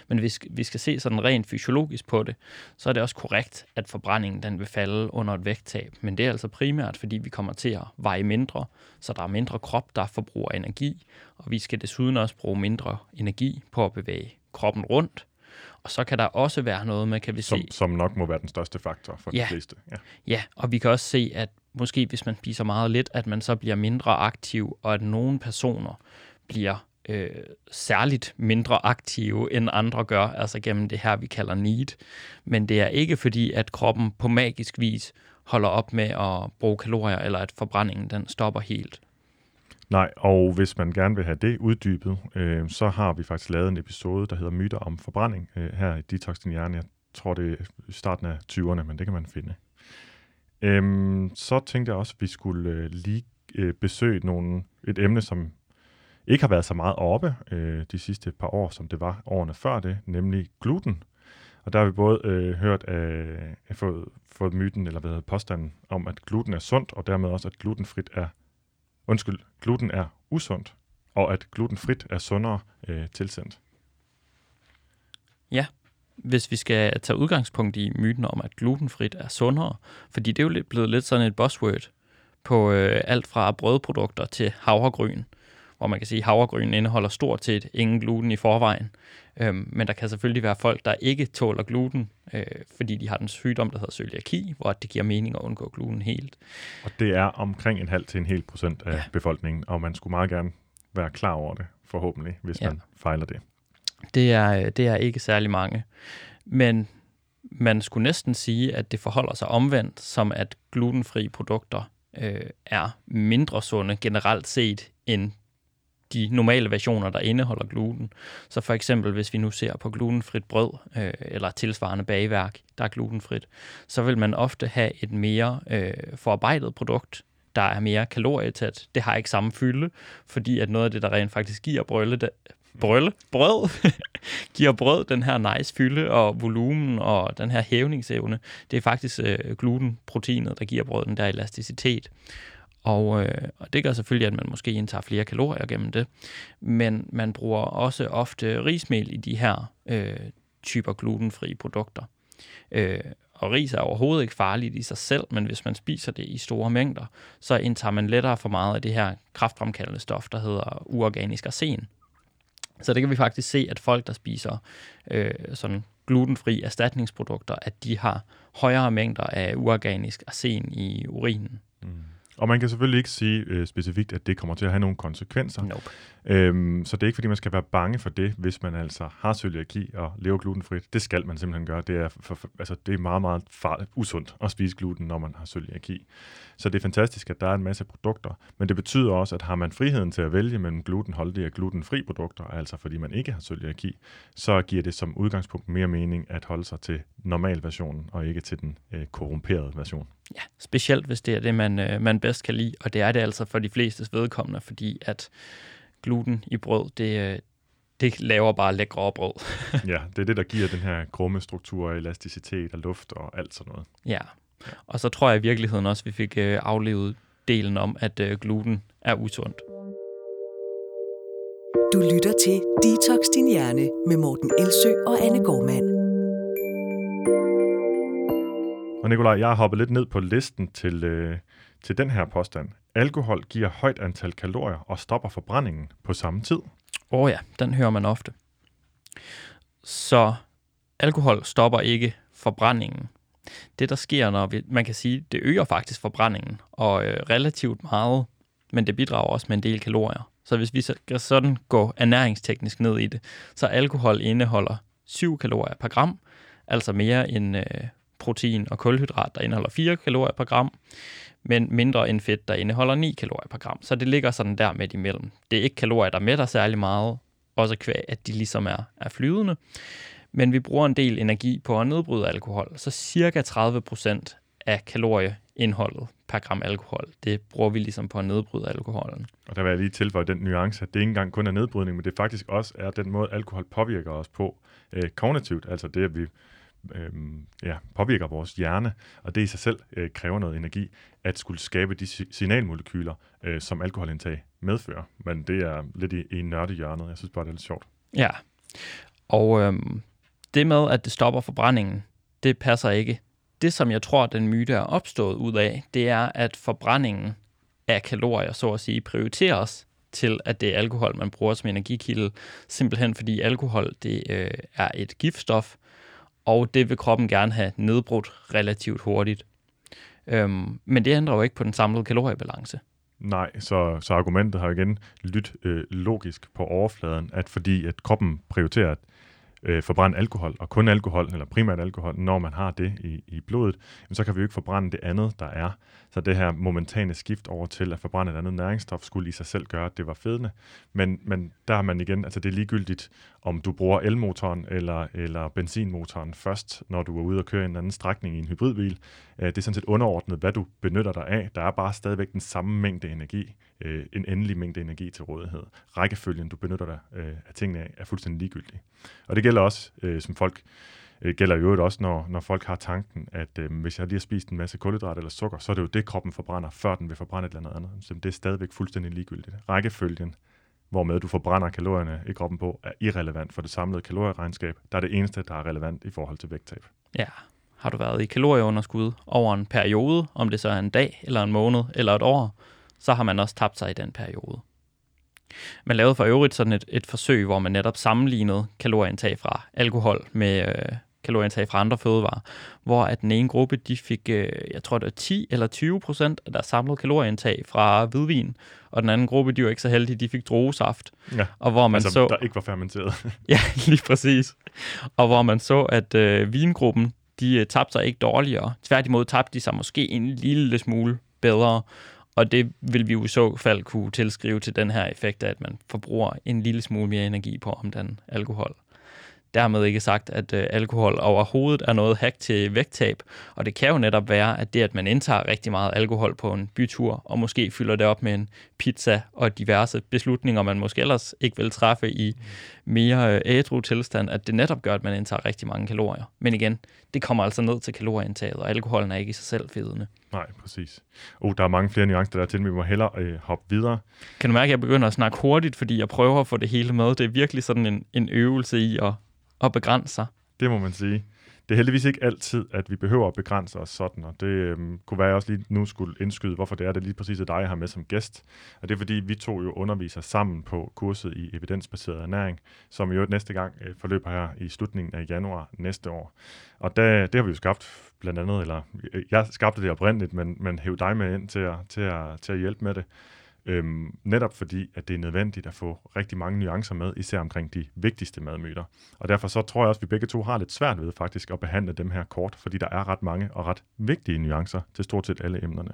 Men hvis vi skal se sådan rent fysiologisk på det, så er det også korrekt, at forbrændingen den vil falde under et vægttab. Men det er altså primært, fordi vi kommer til at veje mindre, så der er mindre krop, der forbruger energi, og vi skal desuden også bruge mindre energi på at bevæge kroppen rundt. Og så kan der også være noget med, kan vi som, se... Som nok må være den største faktor for Ja. de fleste. Ja. Ja, og vi kan også se, at måske hvis man spiser meget lidt, at man så bliver mindre aktiv, og at nogle personer bliver øh, særligt mindre aktive, end andre gør, altså gennem det her, vi kalder need. Men det er ikke fordi, at kroppen på magisk vis holder op med at bruge kalorier, eller at forbrændingen den stopper helt. Nej, og hvis man gerne vil have det uddybet, øh, så har vi faktisk lavet en episode, der hedder Myter om forbrænding øh, her i Detox Din Hjerne. Jeg tror, det er i starten af 20'erne, men det kan man finde. Øhm, så tænkte jeg også, at vi skulle øh, lige øh, besøge nogle, et emne, som ikke har været så meget oppe øh, de sidste par år, som det var årene før det, nemlig gluten. Og der har vi både øh, hørt øh, af, af fået, fået myten, eller hvad hedder påstanden, om at gluten er sundt, og dermed også, at glutenfrit er undskyld, gluten er usundt, og at glutenfrit er sundere øh, tilsendt. Hvis vi skal tage udgangspunkt i myten om, at glutenfrit er sundere, fordi det er jo lidt blevet lidt sådan et buzzword på øh, alt fra brødprodukter til havregryn, hvor man kan sige, at havregryn indeholder stort set ingen gluten i forvejen. Øhm, men der kan selvfølgelig være folk, der ikke tåler gluten, øh, fordi de har den sygdom, der hedder cøliaki, hvor det giver mening at undgå gluten helt. Og det er omkring en halv til en hel procent af Ja. befolkningen, og man skulle meget gerne være klar over det, forhåbentlig, hvis Ja. ja. man fejler det. Det er, øh, det er ikke særlig mange. Men man skulle næsten sige, at det forholder sig omvendt, som at glutenfri produkter øh, er mindre sunde generelt set end de normale versioner, der indeholder gluten. Så for eksempel, hvis vi nu ser på glutenfrit brød øh, eller tilsvarende bagværk, der er glutenfrit, så vil man ofte have et mere øh, forarbejdet produkt, der er mere kalorietæt. Det har ikke samme fylde, fordi at noget af det, der rent faktisk giver brølle, det, brølle, brød, giver brød den her nice fylde og volumen og den her hævningsevne, det er faktisk øh, glutenproteinet, der giver brødet den der elasticitet. Og, øh, og det gør selvfølgelig, at man måske indtager flere kalorier gennem det. Men man bruger også ofte rismel i de her øh, typer glutenfri produkter. Øh, og ris er overhovedet ikke farligt i sig selv, men hvis man spiser det i store mængder, så indtager man lettere for meget af det her kraftfremkaldende stof, der hedder uorganisk arsen. Så det kan vi faktisk se, at folk, der spiser øh, sådan glutenfri erstatningsprodukter, at de har højere mængder af uorganisk arsen i urinen. Mm. Og man kan selvfølgelig ikke sige øh, specifikt, at det kommer til at have nogle konsekvenser. Nope. Øhm, så det er ikke, fordi man skal være bange for det, hvis man altså har cøliaki og lever glutenfrit. Det skal man simpelthen gøre. Det er, for, for, altså, det er meget, meget farligt, usundt at spise gluten, når man har cøliaki. Så det er fantastisk, at der er en masse produkter, men det betyder også, at har man friheden til at vælge mellem glutenholdige og glutenfri produkter, altså fordi man ikke har cøliaki, så giver det som udgangspunkt mere mening at holde sig til normalversionen og ikke til den øh, korrumperede version. Ja, specielt hvis det er det, man, øh, man bedst kan lide, og det er det altså for de flestes vedkommende, fordi at gluten i brød, det, øh, det laver bare lækre brød. ja, det er det, der giver den her krumme struktur, elasticitet og luft og alt sådan noget. Ja, og så tror jeg i virkeligheden også, at vi fik øh, aflevet delen om, at øh, gluten er usundt. Du lytter til Detox Din Hjerne med Morten Elsø og Anne Gormand. Og Nikolaj, jeg har hoppet lidt ned på listen til, øh, til den her påstand. Alkohol giver højt antal kalorier og stopper forbrændingen på samme tid. Åh oh ja, den hører man ofte. Så alkohol stopper ikke forbrændingen. Det, der sker, når vi, man kan sige, det øger faktisk forbrændingen, og øh, relativt meget, men det bidrager også med en del kalorier. Så hvis vi skal sådan gå ernæringsteknisk ned i det, så alkohol indeholder 7 kalorier per gram, altså mere end øh, protein og kulhydrat, der indeholder 4 kalorier per gram, men mindre end fedt, der indeholder 9 kalorier per gram. Så det ligger sådan der midt imellem. Det er ikke kalorier, der mætter særlig meget, også kvæg, at de ligesom er, er flydende. Men vi bruger en del energi på at nedbryde alkohol, så cirka 30% af kalorieindholdet per gram alkohol, det bruger vi ligesom på at nedbryde alkoholen. Og der vil jeg lige tilføje den nuance, at det ikke engang kun er nedbrydning, men det faktisk også er den måde, alkohol påvirker os på øh, kognitivt, altså det, at vi øh, ja, påvirker vores hjerne, og det i sig selv øh, kræver noget energi, at skulle skabe de signalmolekyler, øh, som alkoholindtag medfører. Men det er lidt i, i nørdehjørnet. Jeg synes bare, det er lidt sjovt. Ja, og øh, det med, at det stopper forbrændingen, det passer ikke. Det, som jeg tror, den myte er opstået ud af, det er, at forbrændingen af kalorier, så at sige, prioriteres til, at det er alkohol, man bruger som energikilde, simpelthen fordi alkohol det øh, er et giftstof, og det vil kroppen gerne have nedbrudt relativt hurtigt. Øhm, men det ændrer jo ikke på den samlede kaloriebalance. Nej, så, så argumentet har igen lyttet øh, logisk på overfladen, at fordi at kroppen prioriterer, øh, at øh, forbrænde alkohol, og kun alkohol, eller primært alkohol, når man har det i, i blodet, så kan vi jo ikke forbrænde det andet, der er. Så det her momentane skift over til at forbrænde et andet næringsstof, skulle i sig selv gøre, at det var fedende. Men, men der har man igen, altså det er ligegyldigt, om du bruger elmotoren eller, eller benzinmotoren først, når du er ude og køre en anden strækning i en hybridbil. Øh, det er sådan set underordnet, hvad du benytter dig af. Der er bare stadigvæk den samme mængde energi, øh, en endelig mængde energi til rådighed. Rækkefølgen, du benytter dig øh, af tingene af, er fuldstændig ligegyldig. Og det gælder også, øh, som folk øh, gælder jo også, når, når folk har tanken, at øh, hvis jeg lige har spist en masse kulhydrat eller sukker, så er det jo det, kroppen forbrænder, før den vil forbrænde et eller andet andet. Så det er stadigvæk fuldstændig ligegyldigt. Rækkefølgen, hvormed du forbrænder kalorierne i kroppen på, er irrelevant for det samlede kalorieregnskab. Der er det eneste, der er relevant i forhold til vægttab. Ja, har du været i kalorieunderskud over en periode, om det så er en dag, eller en måned, eller et år, så har man også tabt sig i den periode. Man lavede for øvrigt sådan et, et forsøg, hvor man netop sammenlignede kalorieindtag fra alkohol med, øh, kalorieindtag fra andre fødevarer, hvor at den ene gruppe, de fik, øh, jeg tror det var 10 eller 20 procent af deres samlede kalorieindtag fra hvidvin, og den anden gruppe, de var ikke så heldige, de fik druesaft. Ja, og hvor man altså, så, der ikke var fermenteret. ja, lige præcis. Og hvor man så, at øh, vingruppen, de øh, tabte sig ikke dårligere. Tværtimod tabte de sig måske en lille smule bedre, og det vil vi jo i så fald kunne tilskrive til den her effekt at man forbruger en lille smule mere energi på om den alkohol. Dermed ikke sagt, at øh, alkohol overhovedet er noget hack til vægttab, og det kan jo netop være, at det, at man indtager rigtig meget alkohol på en bytur, og måske fylder det op med en pizza og diverse beslutninger, man måske ellers ikke vil træffe i mere øh, ædru tilstand, at det netop gør, at man indtager rigtig mange kalorier. Men igen, det kommer altså ned til kalorieindtaget, og alkoholen er ikke i sig selv fedende. Nej, præcis. Oh, der er mange flere nuancer der til, men vi må hellere øh, hoppe videre. Kan du mærke, at jeg begynder at snakke hurtigt, fordi jeg prøver at få det hele med? Det er virkelig sådan en, en øvelse i at og begrænse sig. Det må man sige. det er heldigvis ikke altid, at vi behøver at begrænse os sådan, og det øhm, kunne være, at jeg også lige nu skulle indskyde, hvorfor det er, det lige præcis er dig, jeg har med som gæst. Og det er fordi, vi to jo underviser sammen på kurset i evidensbaseret ernæring, som jo næste gang øh, forløber her i slutningen af januar næste år. Og der, det har vi jo skabt blandt andet, eller øh, jeg skabte det oprindeligt, men, men hæv dig med ind til at, til at, til at hjælpe med det. Øhm, netop fordi, at det er nødvendigt at få rigtig mange nuancer med, især omkring de vigtigste madmyter. Og derfor så tror jeg også, at vi begge to har lidt svært ved faktisk at behandle dem her kort, fordi der er ret mange og ret vigtige nuancer til stort set alle emnerne.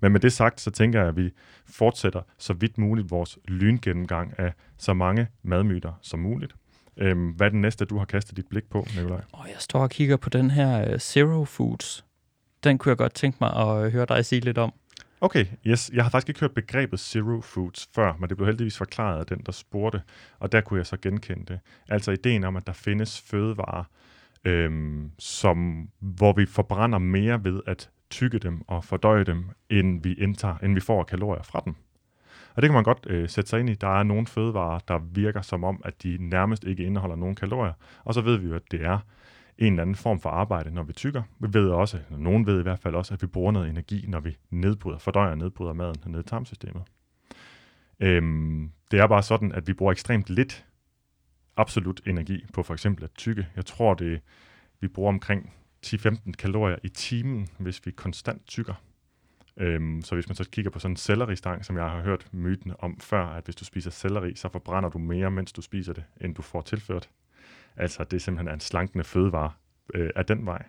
Men med det sagt, så tænker jeg, at vi fortsætter så vidt muligt vores lyngennemgang af så mange madmyter som muligt. Øhm, hvad er den næste, du har kastet dit blik på, Nikolaj? Oh, jeg står og kigger på den her uh, Zero Foods. Den kunne jeg godt tænke mig at øh, høre dig sige lidt om. Okay, yes. Jeg har faktisk ikke hørt begrebet zero foods før, men det blev heldigvis forklaret af den, der spurgte, og der kunne jeg så genkende det. Altså ideen om, at der findes fødevarer, øhm, som, hvor vi forbrænder mere ved at tygge dem og fordøje dem, end vi, indtager, end vi får kalorier fra dem. Og det kan man godt øh, sætte sig ind i. Der er nogle fødevarer, der virker som om, at de nærmest ikke indeholder nogen kalorier, og så ved vi jo, at det er en eller anden form for arbejde, når vi tykker. Vi ved også, og nogen ved i hvert fald også, at vi bruger noget energi, når vi nedbryder, fordøjer og nedbryder maden ned i tarmsystemet. Øhm, det er bare sådan, at vi bruger ekstremt lidt absolut energi på for eksempel at tykke. Jeg tror, det vi bruger omkring 10-15 kalorier i timen, hvis vi konstant tykker. Øhm, så hvis man så kigger på sådan en selleristang, som jeg har hørt myten om før, at hvis du spiser selleri, så forbrænder du mere, mens du spiser det, end du får tilført altså det simpelthen er en slankende fødevare øh, af den vej,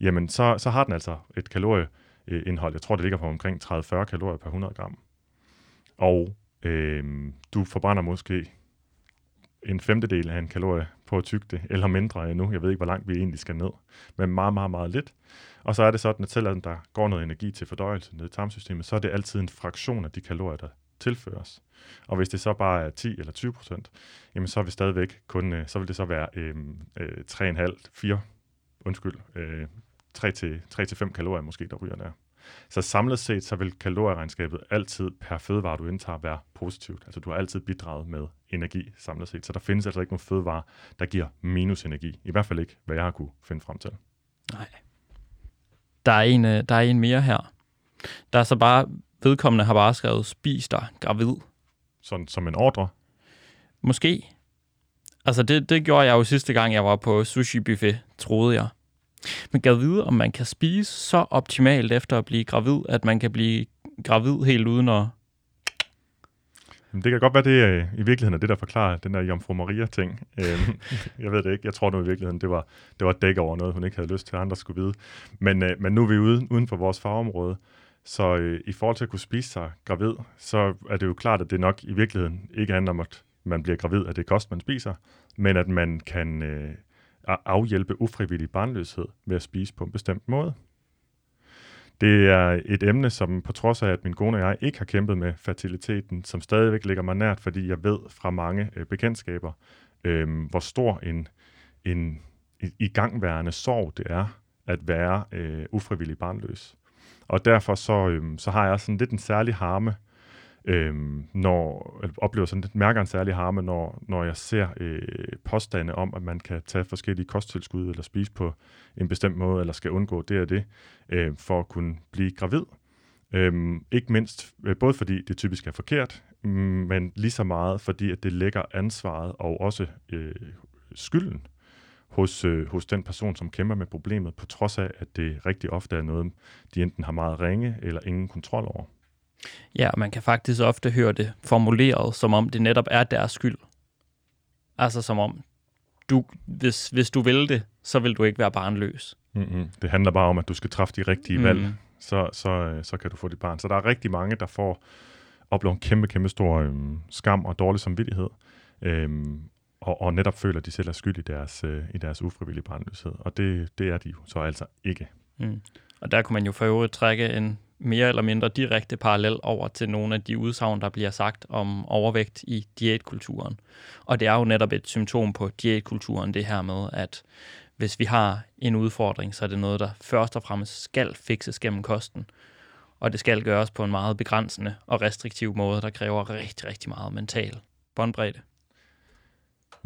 jamen så, så har den altså et kalorieindhold, jeg tror det ligger på omkring 30-40 kalorier per 100 gram. Og øh, du forbrænder måske en femtedel af en kalorie på at tygge det, eller mindre endnu. Jeg ved ikke, hvor langt vi egentlig skal ned. Men meget, meget, meget lidt. Og så er det sådan, at selvom der går noget energi til fordøjelse ned i tarmsystemet, så er det altid en fraktion af de kalorier, der tilføres. Og hvis det så bare er 10 eller 20 procent, jamen så vil stadigvæk kun, øh, så vil det så være øhm, øh, øh 3,5, 4, undskyld, øh, 3-5 kalorier måske, der ryger der. Så samlet set, så vil kalorieregnskabet altid per fødevare, du indtager, være positivt. Altså du har altid bidraget med energi samlet set. Så der findes altså ikke nogen fødevare, der giver minus energi. I hvert fald ikke, hvad jeg har kunne finde frem til. Nej. Der er en, øh, der er en mere her. Der er så bare vedkommende har bare skrevet, spis dig gravid. Sådan som en ordre? Måske. Altså, det, det gjorde jeg jo sidste gang, jeg var på sushi-buffet, troede jeg. Men gad vide, om man kan spise så optimalt efter at blive gravid, at man kan blive gravid helt uden at... Det kan godt være, det er, i virkeligheden er det, der forklarer den der Jomfru Maria-ting. Øhm, jeg ved det ikke. Jeg tror nu i virkeligheden, det var, det var dæk over noget, hun ikke havde lyst til, at andre skulle vide. Men, øh, men nu er vi ude, uden for vores fagområde. Så øh, i forhold til at kunne spise sig gravid, så er det jo klart, at det nok i virkeligheden ikke handler om, at man bliver gravid af det kost, man spiser, men at man kan øh, afhjælpe ufrivillig barnløshed ved at spise på en bestemt måde. Det er et emne, som på trods af, at min kone og jeg ikke har kæmpet med fertiliteten, som stadigvæk ligger mig nært, fordi jeg ved fra mange øh, bekendtskaber, øh, hvor stor en, en en igangværende sorg det er at være øh, ufrivillig barnløs. Og derfor så, øhm, så har jeg sådan lidt en særlig harme, øhm, når eller oplever sådan lidt, mærker en særlig harme, når, når jeg ser øh, påstande om, at man kan tage forskellige kosttilskud eller spise på en bestemt måde, eller skal undgå det og det, øh, for at kunne blive gravid. Øhm, ikke mindst, øh, både fordi det typisk er forkert, mm, men lige så meget fordi, at det lægger ansvaret og også øh, skylden hos, øh, hos den person, som kæmper med problemet, på trods af, at det rigtig ofte er noget, de enten har meget ringe eller ingen kontrol over. Ja, man kan faktisk ofte høre det formuleret, som om det netop er deres skyld. Altså som om, du, hvis, hvis du vil det, så vil du ikke være barnløs. Mm-hmm. Det handler bare om, at du skal træffe de rigtige mm. valg, så, så, øh, så kan du få dit barn. Så der er rigtig mange, der får oplever en kæmpe, kæmpe stor øhm, skam og dårlig samvittighed. Øhm, og, og netop føler, at de selv er skyld i deres, øh, i deres ufrivillige barnløshed. Og det, det er de jo så altså ikke. Mm. Og der kunne man jo for øvrigt trække en mere eller mindre direkte parallel over til nogle af de udsagn, der bliver sagt om overvægt i diætkulturen. Og det er jo netop et symptom på diætkulturen, det her med, at hvis vi har en udfordring, så er det noget, der først og fremmest skal fikses gennem kosten. Og det skal gøres på en meget begrænsende og restriktiv måde, der kræver rigtig, rigtig meget mental båndbredde.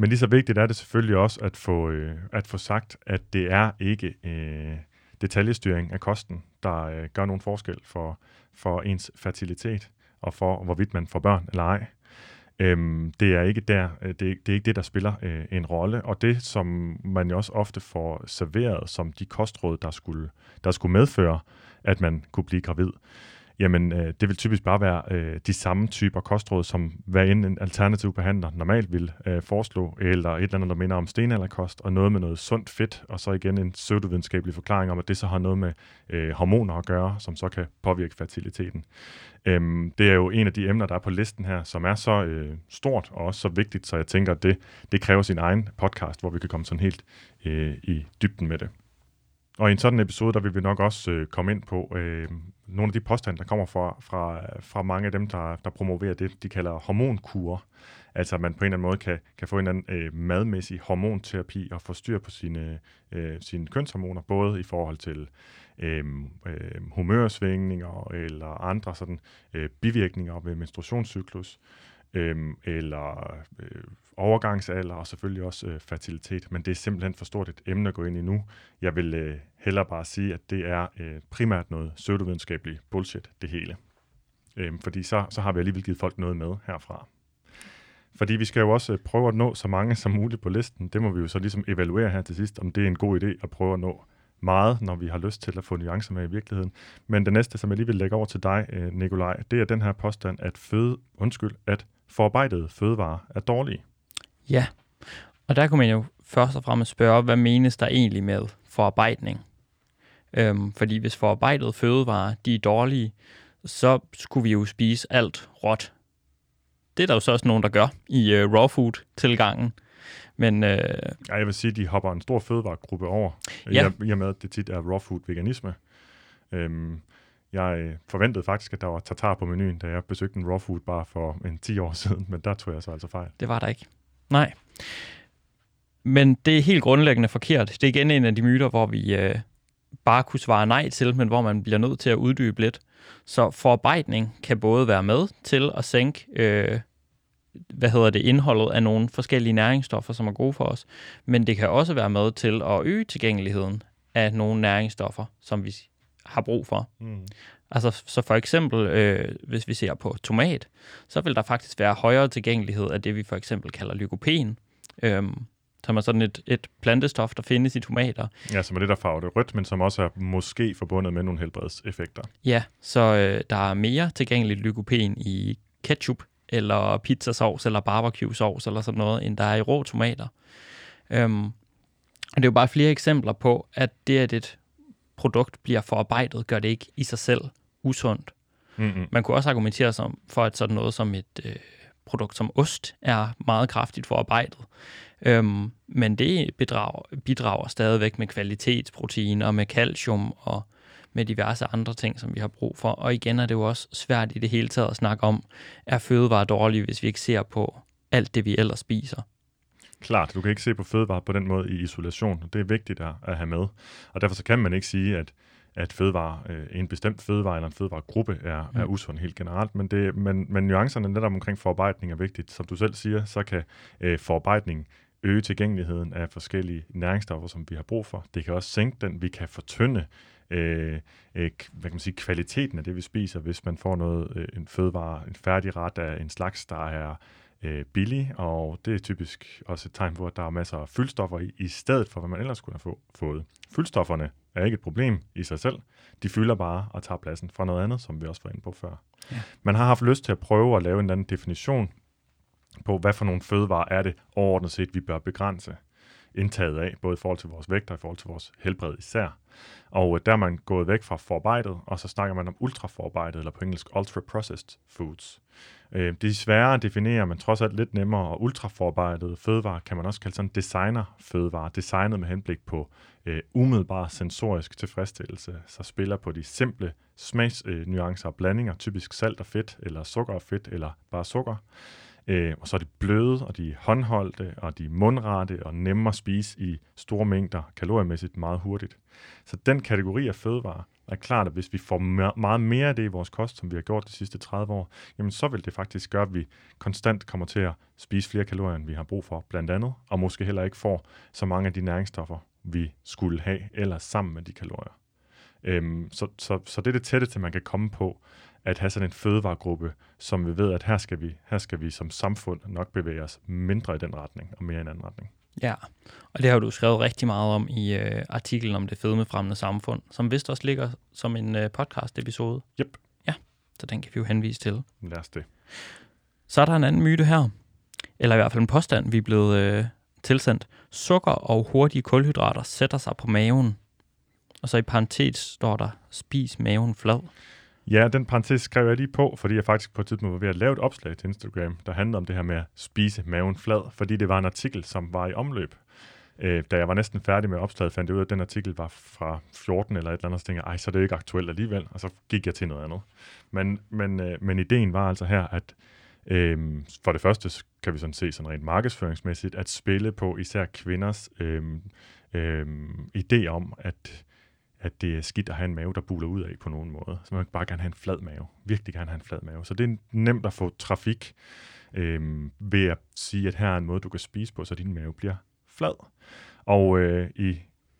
Men lige så vigtigt er det selvfølgelig også at få, øh, at få sagt, at det er ikke øh, detaljestyring af kosten, der øh, gør nogen forskel for, for ens fertilitet og for, hvorvidt man får børn eller ej. Øhm, det er ikke der, øh, det, det er ikke det, der spiller øh, en rolle, og det, som man jo også ofte får serveret som de kostråd, der skulle, der skulle medføre, at man kunne blive gravid, jamen øh, det vil typisk bare være øh, de samme typer kostråd, som hvad end en alternativ behandler normalt vil øh, foreslå, eller et eller andet, der minder om stenalderkost, og noget med noget sundt fedt, og så igen en pseudovidenskabelig forklaring om, at det så har noget med øh, hormoner at gøre, som så kan påvirke fertiliteten. Øhm, det er jo en af de emner, der er på listen her, som er så øh, stort og også så vigtigt, så jeg tænker, at det, det kræver sin egen podcast, hvor vi kan komme sådan helt øh, i dybden med det. Og i en sådan episode, der vil vi nok også øh, komme ind på øh, nogle af de påstande, der kommer fra, fra, fra mange af dem, der, der promoverer det, de kalder hormonkurer. Altså at man på en eller anden måde kan, kan få en eller anden øh, madmæssig hormonterapi og få styr på sine, øh, sine kønshormoner, både i forhold til øh, øh, humørsvingninger eller andre sådan, øh, bivirkninger ved menstruationscyklus, øh, eller øh, overgangsalder og selvfølgelig også øh, fertilitet, men det er simpelthen for stort et emne at gå ind i nu. Jeg vil øh, hellere bare sige, at det er øh, primært noget pseudovidenskabeligt bullshit, det hele. Øh, fordi så, så har vi alligevel givet folk noget med herfra. Fordi vi skal jo også øh, prøve at nå så mange som muligt på listen. Det må vi jo så ligesom evaluere her til sidst, om det er en god idé at prøve at nå meget, når vi har lyst til at få nuancer med i virkeligheden. Men det næste, som jeg lige vil lægge over til dig, øh, Nikolaj, det er den her påstand, at føde, undskyld, at forarbejdede fødevarer er dårlige. Ja, og der kunne man jo først og fremmest spørge, hvad menes der egentlig med forarbejdning? Øhm, fordi hvis forarbejdede fødevarer de er dårlige, så skulle vi jo spise alt råt. Det er der jo så også nogen, der gør i uh, raw food-tilgangen. Men, øh, ja, jeg vil sige, at de hopper en stor fødevaregruppe over, ja. i, i og med, at det tit er raw food veganisme. Øhm, jeg øh, forventede faktisk, at der var tartar på menuen, da jeg besøgte en raw food bar for en 10 år siden, men der tog jeg så altså fejl. Det var der ikke. Nej. Men det er helt grundlæggende forkert. Det er igen en af de myter, hvor vi øh, bare kunne svare nej til, men hvor man bliver nødt til at uddybe lidt. Så forarbejdning kan både være med til at sænke øh, hvad hedder det, indholdet af nogle forskellige næringsstoffer, som er gode for os, men det kan også være med til at øge tilgængeligheden af nogle næringsstoffer, som vi har brug for. Mm. Altså, så for eksempel, øh, hvis vi ser på tomat, så vil der faktisk være højere tilgængelighed af det, vi for eksempel kalder lykopen, øh, som er sådan et, et plantestof, der findes i tomater. Ja, som er det, der farver det rødt, men som også er måske forbundet med nogle helbredseffekter. Ja, så øh, der er mere tilgængeligt lykopen i ketchup, eller pizzasauce, eller barbecue sauce, eller sådan noget, end der er i rå tomater. Øhm, og det er jo bare flere eksempler på, at det, at et produkt bliver forarbejdet, gør det ikke i sig selv usundt. Mm-hmm. Man kunne også argumentere som, for, at sådan noget som et øh, produkt som ost er meget kraftigt forarbejdet. Øhm, men det bidrager, bidrager stadigvæk med kvalitetsproteiner, med calcium og med diverse andre ting, som vi har brug for. Og igen er det jo også svært i det hele taget at snakke om, er fødevarer dårlige, hvis vi ikke ser på alt det, vi ellers spiser. Klart, du kan ikke se på fødevarer på den måde i isolation. Det er vigtigt at, at have med. Og derfor så kan man ikke sige, at at fødevare, øh, en bestemt fødevare eller en fødevaregruppe er, mm. er usund helt generelt, men, det, men, men nuancerne netop omkring forarbejdning er vigtigt. Som du selv siger, så kan øh, forarbejdning øge tilgængeligheden af forskellige næringsstoffer, som vi har brug for. Det kan også sænke den. Vi kan fortynde øh, øh, hvad kan man sige, kvaliteten af det, vi spiser, hvis man får noget, øh, en fødevare, en færdig ret af en slags, der er øh, billig, og det er typisk også et tegn på, at der er masser af fyldstoffer i, i stedet for, hvad man ellers kunne have få, fået. Fyldstofferne er ikke et problem i sig selv. De fylder bare og tager pladsen fra noget andet, som vi også var inde på før. Ja. Man har haft lyst til at prøve at lave en anden definition på, hvad for nogle fødevarer er det overordnet set, vi bør begrænse indtaget af, både i forhold til vores vægt og i forhold til vores helbred især. Og øh, der er man gået væk fra forarbejdet, og så snakker man om ultraforarbejdet, eller på engelsk ultra-processed foods. Øh, det er sværere at definere, men trods alt lidt nemmere, og ultraforarbejdet fødevare kan man også kalde sådan designer-fødevare, designet med henblik på øh, umiddelbar sensorisk tilfredsstillelse, så spiller på de simple smagsnuancer øh, og blandinger, typisk salt og fedt, eller sukker og fedt, eller bare sukker, Øh, og så er de bløde, og de er håndholdte, og de er mundrette og nemme at spise i store mængder, kaloriemæssigt meget hurtigt. Så den kategori af fødevarer er klart, at hvis vi får meget mere af det i vores kost, som vi har gjort de sidste 30 år, jamen så vil det faktisk gøre, at vi konstant kommer til at spise flere kalorier, end vi har brug for, blandt andet, og måske heller ikke får så mange af de næringsstoffer, vi skulle have, eller sammen med de kalorier. Øhm, så, så, så det er det tætteste, man kan komme på, at have sådan en fødevaregruppe, som vi ved, at her skal vi, her skal vi som samfund nok bevæge os mindre i den retning, og mere i en anden retning. Ja, og det har du skrevet rigtig meget om i øh, artiklen om det fedmefremmende samfund, som vist også ligger som en øh, podcast-episode. Yep. Ja, så den kan vi jo henvise til. Lad os det. Så er der en anden myte her, eller i hvert fald en påstand, vi er blevet øh, tilsendt. Sukker og hurtige kulhydrater sætter sig på maven. Og så i parentes står der, spis maven flad. Ja, den parentes skrev jeg lige på, fordi jeg faktisk på et tidspunkt var ved at lave et opslag til Instagram, der handlede om det her med at spise maven flad, fordi det var en artikel, som var i omløb. Øh, da jeg var næsten færdig med opslaget, fandt jeg ud af, at den artikel var fra 14 eller et eller andet, så tænkte jeg, ej, så er det ikke aktuelt alligevel, og så gik jeg til noget andet. Men, men, øh, men ideen var altså her, at øh, for det første kan vi sådan se sådan rent markedsføringsmæssigt, at spille på især kvinders øh, øh, idé om, at at det er skidt at have en mave, der buler ud af på nogen måde. Så man bare gerne have en flad mave. Virkelig gerne have en flad mave. Så det er nemt at få trafik øh, ved at sige, at her er en måde, du kan spise på, så din mave bliver flad. Og øh, i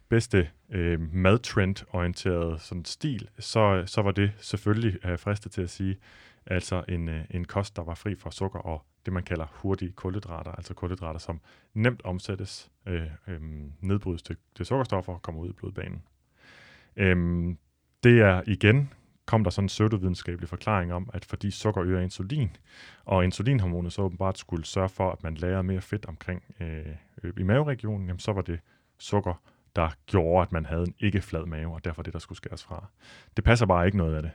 bedste øh, madtrend-orienteret sådan stil, så, så var det selvfølgelig øh, fristet til at sige, altså en, øh, en kost, der var fri for sukker og det, man kalder hurtige kulhydrater, altså kulhydrater, som nemt omsættes, øh, øh, nedbrydes til, til sukkerstoffer og kommer ud i blodbanen. Øhm, det er igen, kom der sådan en pseudovidenskabelig forklaring om, at fordi sukker øger insulin, og insulinhormonet så åbenbart skulle sørge for, at man lærer mere fedt omkring øh, øh, i maveregionen, jamen så var det sukker, der gjorde, at man havde en ikke flad mave, og derfor det, der skulle skæres fra. Det passer bare ikke noget af det.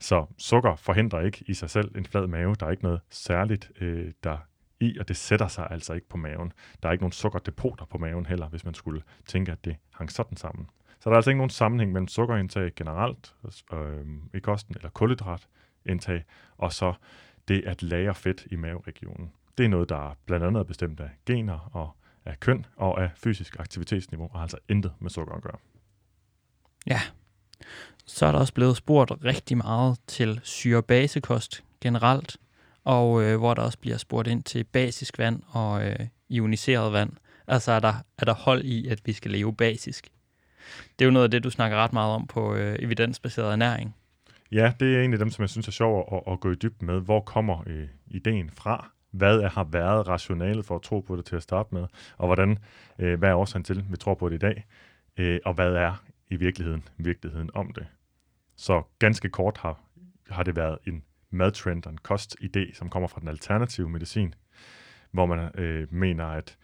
Så sukker forhindrer ikke i sig selv en flad mave. Der er ikke noget særligt, øh, der i, og det sætter sig altså ikke på maven. Der er ikke nogen sukkerdepoter på maven heller, hvis man skulle tænke, at det hang sådan sammen. Så der er altså ikke nogen sammenhæng mellem sukkerindtag generelt øh, i kosten, eller kulhydratindtag, og så det at lære fedt i maveregionen. Det er noget, der blandt andet er bestemt af gener og af køn og af fysisk aktivitetsniveau, og har altså intet med sukker at gøre. Ja, så er der også blevet spurgt rigtig meget til syrebasekost generelt, og øh, hvor der også bliver spurgt ind til basisk vand og øh, ioniseret vand. Altså er der, er der hold i, at vi skal leve basisk? Det er jo noget af det, du snakker ret meget om på øh, evidensbaseret ernæring. Ja, det er en af dem, som jeg synes er sjov at, at gå i dybden med. Hvor kommer øh, ideen fra? Hvad er, har været rationalet for at tro på det til at starte med? Og hvordan, øh, hvad er årsagen til, at vi tror på det i dag? Øh, og hvad er i virkeligheden virkeligheden om det? Så ganske kort har, har det været en madtrend og en kostidé, som kommer fra den alternative medicin, hvor man øh, mener, at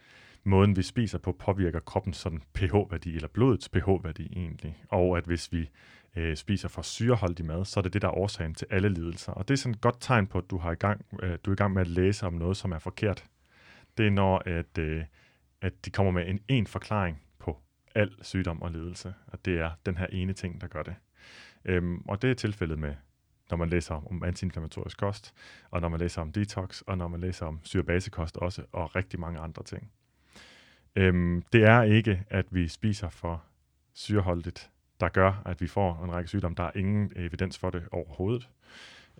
måden, vi spiser på, påvirker kroppens sådan pH-værdi, eller blodets pH-værdi egentlig. Og at hvis vi øh, spiser for syreholdig mad, så er det det, der er årsagen til alle lidelser. Og det er sådan et godt tegn på, at du, har i gang, øh, du er i gang med at læse om noget, som er forkert. Det er når, at, øh, at de kommer med en en forklaring på al sygdom og lidelse. Og det er den her ene ting, der gør det. Øhm, og det er tilfældet med når man læser om antiinflammatorisk kost, og når man læser om detox, og når man læser om syrebasekost også, og rigtig mange andre ting. Øhm, det er ikke, at vi spiser for syreholdigt, der gør, at vi får en række sygdomme. Der er ingen evidens for det overhovedet.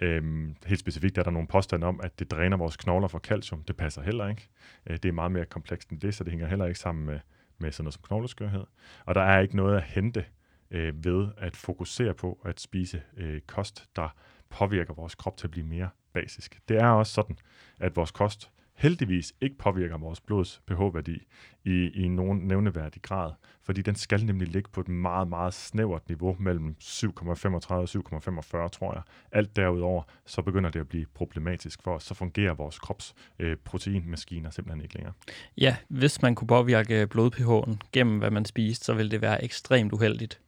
Øhm, helt specifikt er der nogle påstande om, at det dræner vores knogler for calcium. Det passer heller ikke. Øh, det er meget mere komplekst end det, så det hænger heller ikke sammen med, med sådan noget som knogleskørhed. Og der er ikke noget at hente øh, ved at fokusere på at spise øh, kost, der påvirker vores krop til at blive mere basisk. Det er også sådan, at vores kost heldigvis ikke påvirker vores blods pH-værdi i, i nogen nævneværdig grad, fordi den skal nemlig ligge på et meget, meget snævert niveau mellem 7,35 og 7,45, tror jeg. Alt derudover, så begynder det at blive problematisk for os. Så fungerer vores krops øh, proteinmaskiner simpelthen ikke længere. Ja, hvis man kunne påvirke blod-pH'en gennem, hvad man spiste, så ville det være ekstremt uheldigt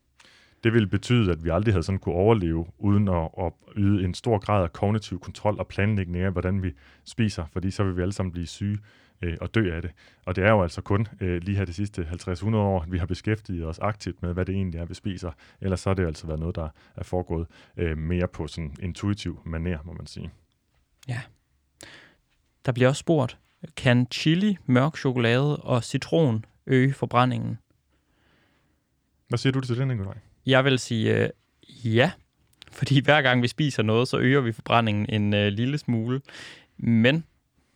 det ville betyde, at vi aldrig havde sådan kunne overleve, uden at, at yde en stor grad af kognitiv kontrol og planlægning af, hvordan vi spiser, fordi så vil vi alle sammen blive syge øh, og dø af det. Og det er jo altså kun øh, lige her de sidste 50-100 år, at vi har beskæftiget os aktivt med, hvad det egentlig er, vi spiser. Ellers så har det altså været noget, der er foregået øh, mere på sådan intuitiv maner, må man sige. Ja. Der bliver også spurgt, kan chili, mørk chokolade og citron øge forbrændingen? Hvad siger du til den, Nikolaj? Jeg vil sige øh, ja, fordi hver gang vi spiser noget, så øger vi forbrændingen en øh, lille smule. Men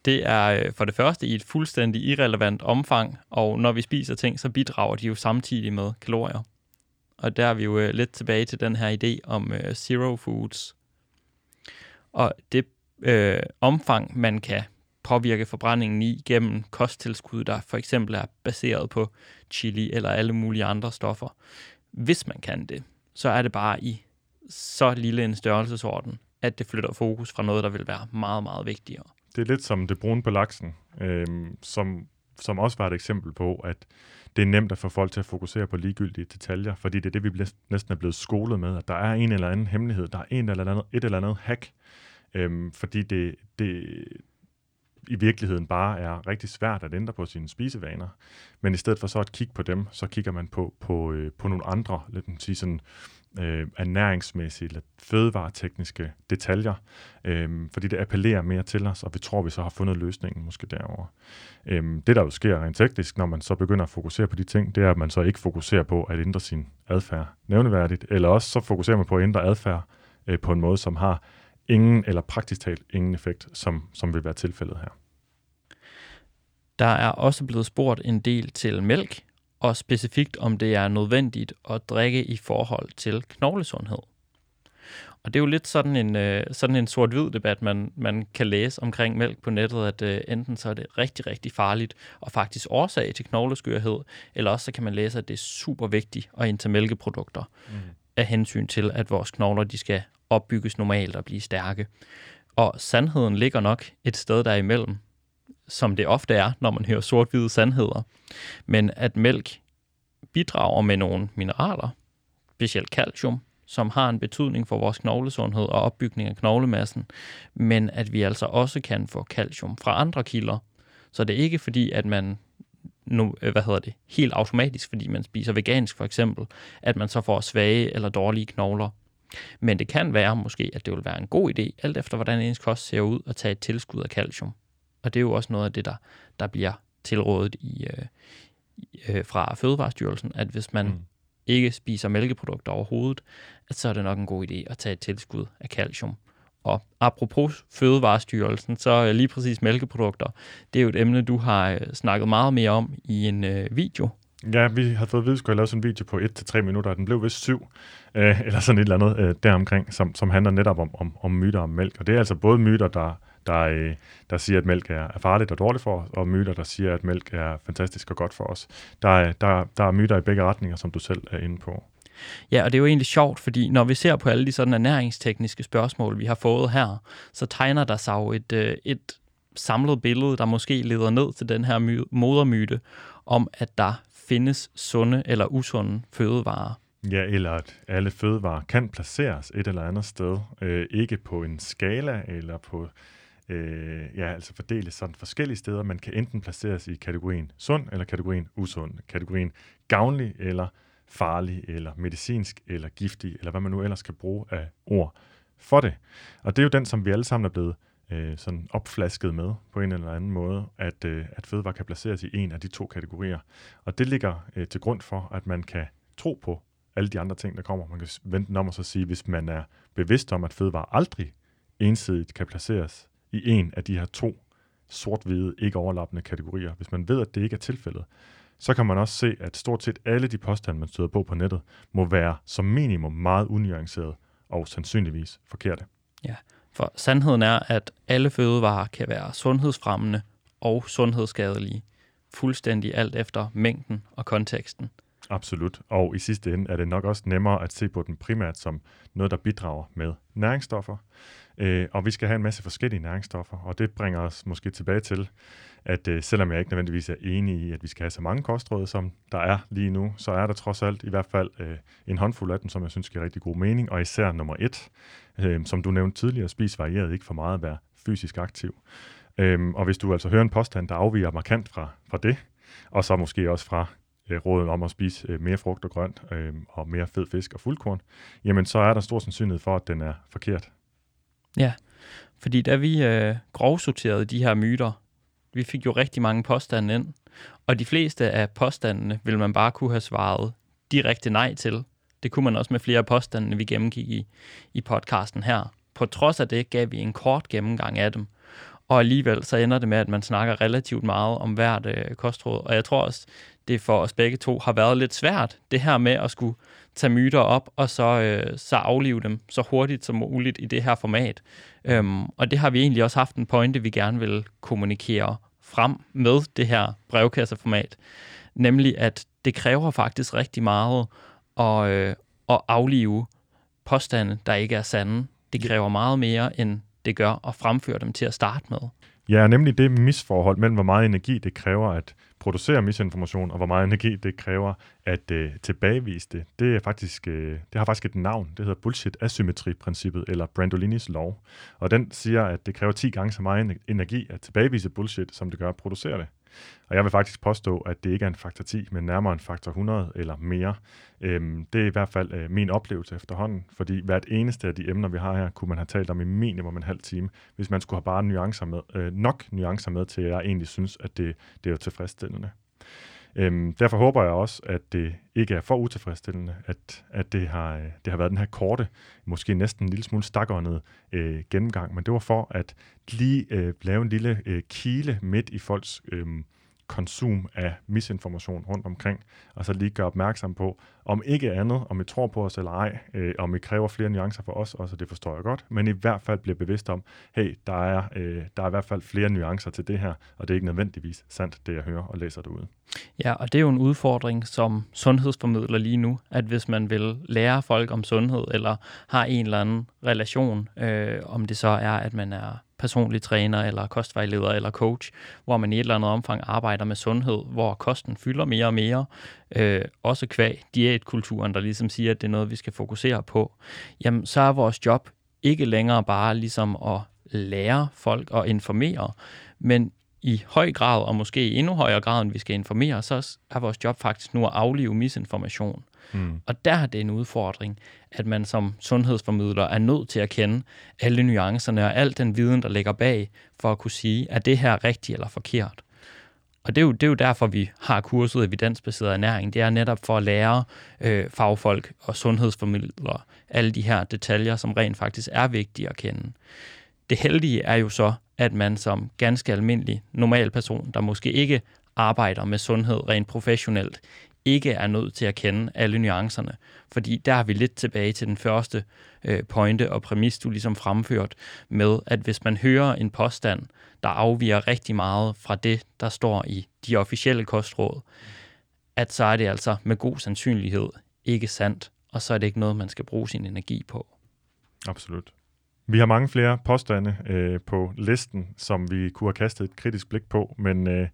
det er øh, for det første i et fuldstændig irrelevant omfang, og når vi spiser ting, så bidrager de jo samtidig med kalorier. Og der er vi jo øh, lidt tilbage til den her idé om øh, zero foods. Og det øh, omfang, man kan påvirke forbrændingen i gennem kosttilskud, der for eksempel er baseret på chili eller alle mulige andre stoffer. Hvis man kan det, så er det bare i så lille en størrelsesorden, at det flytter fokus fra noget, der vil være meget, meget vigtigere. Det er lidt som det brune på laksen, øh, som, som også var et eksempel på, at det er nemt at få folk til at fokusere på ligegyldige detaljer, fordi det er det, vi næsten er blevet skolet med, at der er en eller anden hemmelighed, der er en eller andet, et eller andet hack, øh, fordi det, det, i virkeligheden bare er rigtig svært at ændre på sine spisevaner. Men i stedet for så at kigge på dem, så kigger man på, på, øh, på nogle andre, lad lidt sige sådan, øh, ernæringsmæssige eller fødevaretekniske detaljer, øh, fordi det appellerer mere til os, og vi tror, vi så har fundet løsningen måske derover. Øh, det, der jo sker rent teknisk, når man så begynder at fokusere på de ting, det er, at man så ikke fokuserer på at ændre sin adfærd nævneværdigt, eller også så fokuserer man på at ændre adfærd øh, på en måde, som har ingen eller praktisk talt ingen effekt, som, som vil være tilfældet her. Der er også blevet spurgt en del til mælk, og specifikt om det er nødvendigt at drikke i forhold til knoglesundhed. Og det er jo lidt sådan en, øh, sådan en sort-hvid debat, man, man kan læse omkring mælk på nettet, at øh, enten så er det rigtig, rigtig farligt og faktisk årsag til knogleskørhed, eller også så kan man læse, at det er super vigtigt at indtage mælkeprodukter mm. af hensyn til, at vores knogler de skal opbygges normalt og blive stærke. Og sandheden ligger nok et sted derimellem, som det ofte er, når man hører sort-hvide sandheder. Men at mælk bidrager med nogle mineraler, specielt calcium, som har en betydning for vores knoglesundhed og opbygning af knoglemassen, men at vi altså også kan få calcium fra andre kilder. Så det er ikke fordi, at man nu, øh, hvad hedder det, helt automatisk, fordi man spiser vegansk for eksempel, at man så får svage eller dårlige knogler. Men det kan være måske, at det vil være en god idé, alt efter hvordan ens kost ser ud, at tage et tilskud af calcium. Og det er jo også noget af det, der, der bliver tilrådet i, øh, øh, fra Fødevarestyrelsen, at hvis man mm. ikke spiser mælkeprodukter overhovedet, at så er det nok en god idé at tage et tilskud af calcium. Og apropos Fødevarestyrelsen, så lige præcis mælkeprodukter, det er jo et emne, du har øh, snakket meget mere om i en øh, video. Ja, vi har fået at vide, at vi skulle lave sådan en video på 1-3 minutter, og den blev vist 7, øh, eller sådan et eller andet øh, deromkring, som, som handler netop om, om, om myter om mælk. Og det er altså både myter, der der, øh, der siger, at mælk er, er farligt og dårligt for os, og myter, der siger, at mælk er fantastisk og godt for os. Der der, der er myter i begge retninger, som du selv er inde på. Ja, og det er jo egentlig sjovt, fordi når vi ser på alle de sådan ernæringstekniske spørgsmål, vi har fået her, så tegner der sig jo et, øh, et samlet billede, der måske leder ned til den her my- modermyte, om at der findes sunde eller usunde fødevarer. Ja, eller at alle fødevarer kan placeres et eller andet sted. Øh, ikke på en skala eller på øh, ja, altså fordeles sådan forskellige steder. Man kan enten placeres i kategorien sund eller kategorien usund. Kategorien gavnlig eller farlig eller medicinsk eller giftig, eller hvad man nu ellers kan bruge af ord for det. Og det er jo den, som vi alle sammen er blevet øh, sådan opflasket med på en eller anden måde, at, øh, at fødevare kan placeres i en af de to kategorier. Og det ligger øh, til grund for, at man kan tro på alle de andre ting, der kommer. Man kan vente om og så sige, hvis man er bevidst om, at fødevare aldrig ensidigt kan placeres i en af de her to sort-hvide, ikke overlappende kategorier. Hvis man ved, at det ikke er tilfældet, så kan man også se, at stort set alle de påstande, man støder på på nettet, må være som minimum meget unuanceret og sandsynligvis forkerte. Ja, for sandheden er, at alle fødevarer kan være sundhedsfremmende og sundhedsskadelige, fuldstændig alt efter mængden og konteksten. Absolut, og i sidste ende er det nok også nemmere at se på den primært som noget, der bidrager med næringsstoffer, Øh, og vi skal have en masse forskellige næringsstoffer, og det bringer os måske tilbage til, at øh, selvom jeg ikke nødvendigvis er enig i, at vi skal have så mange kostråd, som der er lige nu, så er der trods alt i hvert fald øh, en håndfuld af dem, som jeg synes giver rigtig god mening, og især nummer et, øh, som du nævnte tidligere, spis varieret, ikke for meget at være fysisk aktiv. Øh, og hvis du altså hører en påstand, der afviger markant fra, fra det, og så måske også fra øh, rådet om at spise øh, mere frugt og grønt øh, og mere fed fisk og fuldkorn, jamen så er der stor sandsynlighed for, at den er forkert. Ja, Fordi da vi øh, grovsorterede de her myter, vi fik jo rigtig mange påstande ind, og de fleste af påstandene vil man bare kunne have svaret direkte nej til. Det kunne man også med flere af påstandene, vi gennemgik i, i podcasten her. På trods af det gav vi en kort gennemgang af dem, og alligevel så ender det med, at man snakker relativt meget om hvert øh, kostråd. Og jeg tror også, det for os begge to har været lidt svært, det her med at skulle tage myter op, og så, øh, så aflive dem så hurtigt som muligt i det her format. Øhm, og det har vi egentlig også haft en pointe, vi gerne vil kommunikere frem med det her brevkasseformat. Nemlig, at det kræver faktisk rigtig meget at, øh, at aflive påstande, der ikke er sande. Det kræver meget mere, end det gør at fremføre dem til at starte med. Ja, nemlig det misforhold mellem, hvor meget energi det kræver at producere misinformation, og hvor meget energi det kræver at øh, tilbagevise det. Det, er faktisk, øh, det har faktisk et navn. Det hedder bullshit asymmetri-princippet, eller Brandolinis lov. Og den siger, at det kræver 10 gange så meget energi at tilbagevise bullshit, som det gør at producere det. Og jeg vil faktisk påstå, at det ikke er en faktor 10, men nærmere en faktor 100 eller mere. Øhm, det er i hvert fald øh, min oplevelse efterhånden, fordi hvert eneste af de emner, vi har her, kunne man have talt om i minimum en halv time, hvis man skulle have bare nuancer med, øh, nok nuancer med til, at jeg egentlig synes, at det, det er tilfredsstillende. Øhm, derfor håber jeg også, at det ikke er for utilfredsstillende, at, at det, har, øh, det har været den her korte, måske næsten en lille smule stakåndede øh, gennemgang, men det var for at lige øh, lave en lille øh, kile midt i folks øh, konsum af misinformation rundt omkring, og så lige gøre opmærksom på, om ikke andet, om I tror på os eller ej, øh, om I kræver flere nuancer for os også, det forstår jeg godt, men i hvert fald bliver bevidst om, hey, der er, øh, der er i hvert fald flere nuancer til det her, og det er ikke nødvendigvis sandt, det jeg hører og læser derude. Ja, og det er jo en udfordring som sundhedsformidler lige nu, at hvis man vil lære folk om sundhed, eller har en eller anden relation, øh, om det så er, at man er personlig træner, eller kostvejleder, eller coach, hvor man i et eller andet omfang arbejder med sundhed, hvor kosten fylder mere og mere, øh, også kvæg diætkulturen, der ligesom siger, at det er noget, vi skal fokusere på, jamen så er vores job ikke længere bare ligesom at lære folk og informere, men i høj grad, og måske i endnu højere grad, end vi skal informere, så er vores job faktisk nu at aflive misinformation. Mm. Og der er det en udfordring, at man som sundhedsformidler er nødt til at kende alle nuancerne og al den viden, der ligger bag, for at kunne sige, er det her rigtigt eller forkert. Og det er, jo, det er jo derfor, vi har kurset evidensbaseret ernæring. Det er netop for at lære øh, fagfolk og sundhedsformidlere alle de her detaljer, som rent faktisk er vigtige at kende. Det heldige er jo så, at man som ganske almindelig normal person, der måske ikke arbejder med sundhed rent professionelt, ikke er nødt til at kende alle nuancerne. Fordi der har vi lidt tilbage til den første øh, pointe og præmis, du ligesom fremført med, at hvis man hører en påstand, der afviger rigtig meget fra det, der står i de officielle kostråd, at så er det altså med god sandsynlighed ikke sandt, og så er det ikke noget, man skal bruge sin energi på. Absolut. Vi har mange flere påstande øh, på listen, som vi kunne have kastet et kritisk blik på, men øh,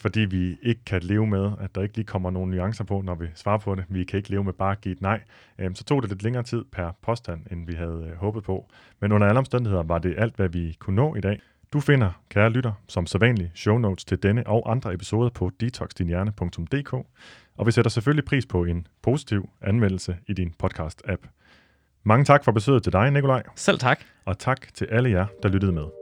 fordi vi ikke kan leve med, at der ikke lige kommer nogle nuancer på, når vi svarer på det. Vi kan ikke leve med bare at give et nej. Øhm, så tog det lidt længere tid per påstand, end vi havde øh, håbet på. Men under alle omstændigheder var det alt, hvad vi kunne nå i dag. Du finder, kære lytter, som sædvanligt show notes til denne og andre episoder på detoxdinhjerne.dk, og vi sætter selvfølgelig pris på en positiv anmeldelse i din podcast-app. Mange tak for besøget til dig, Nikolaj. Selv tak. Og tak til alle jer, der lyttede med.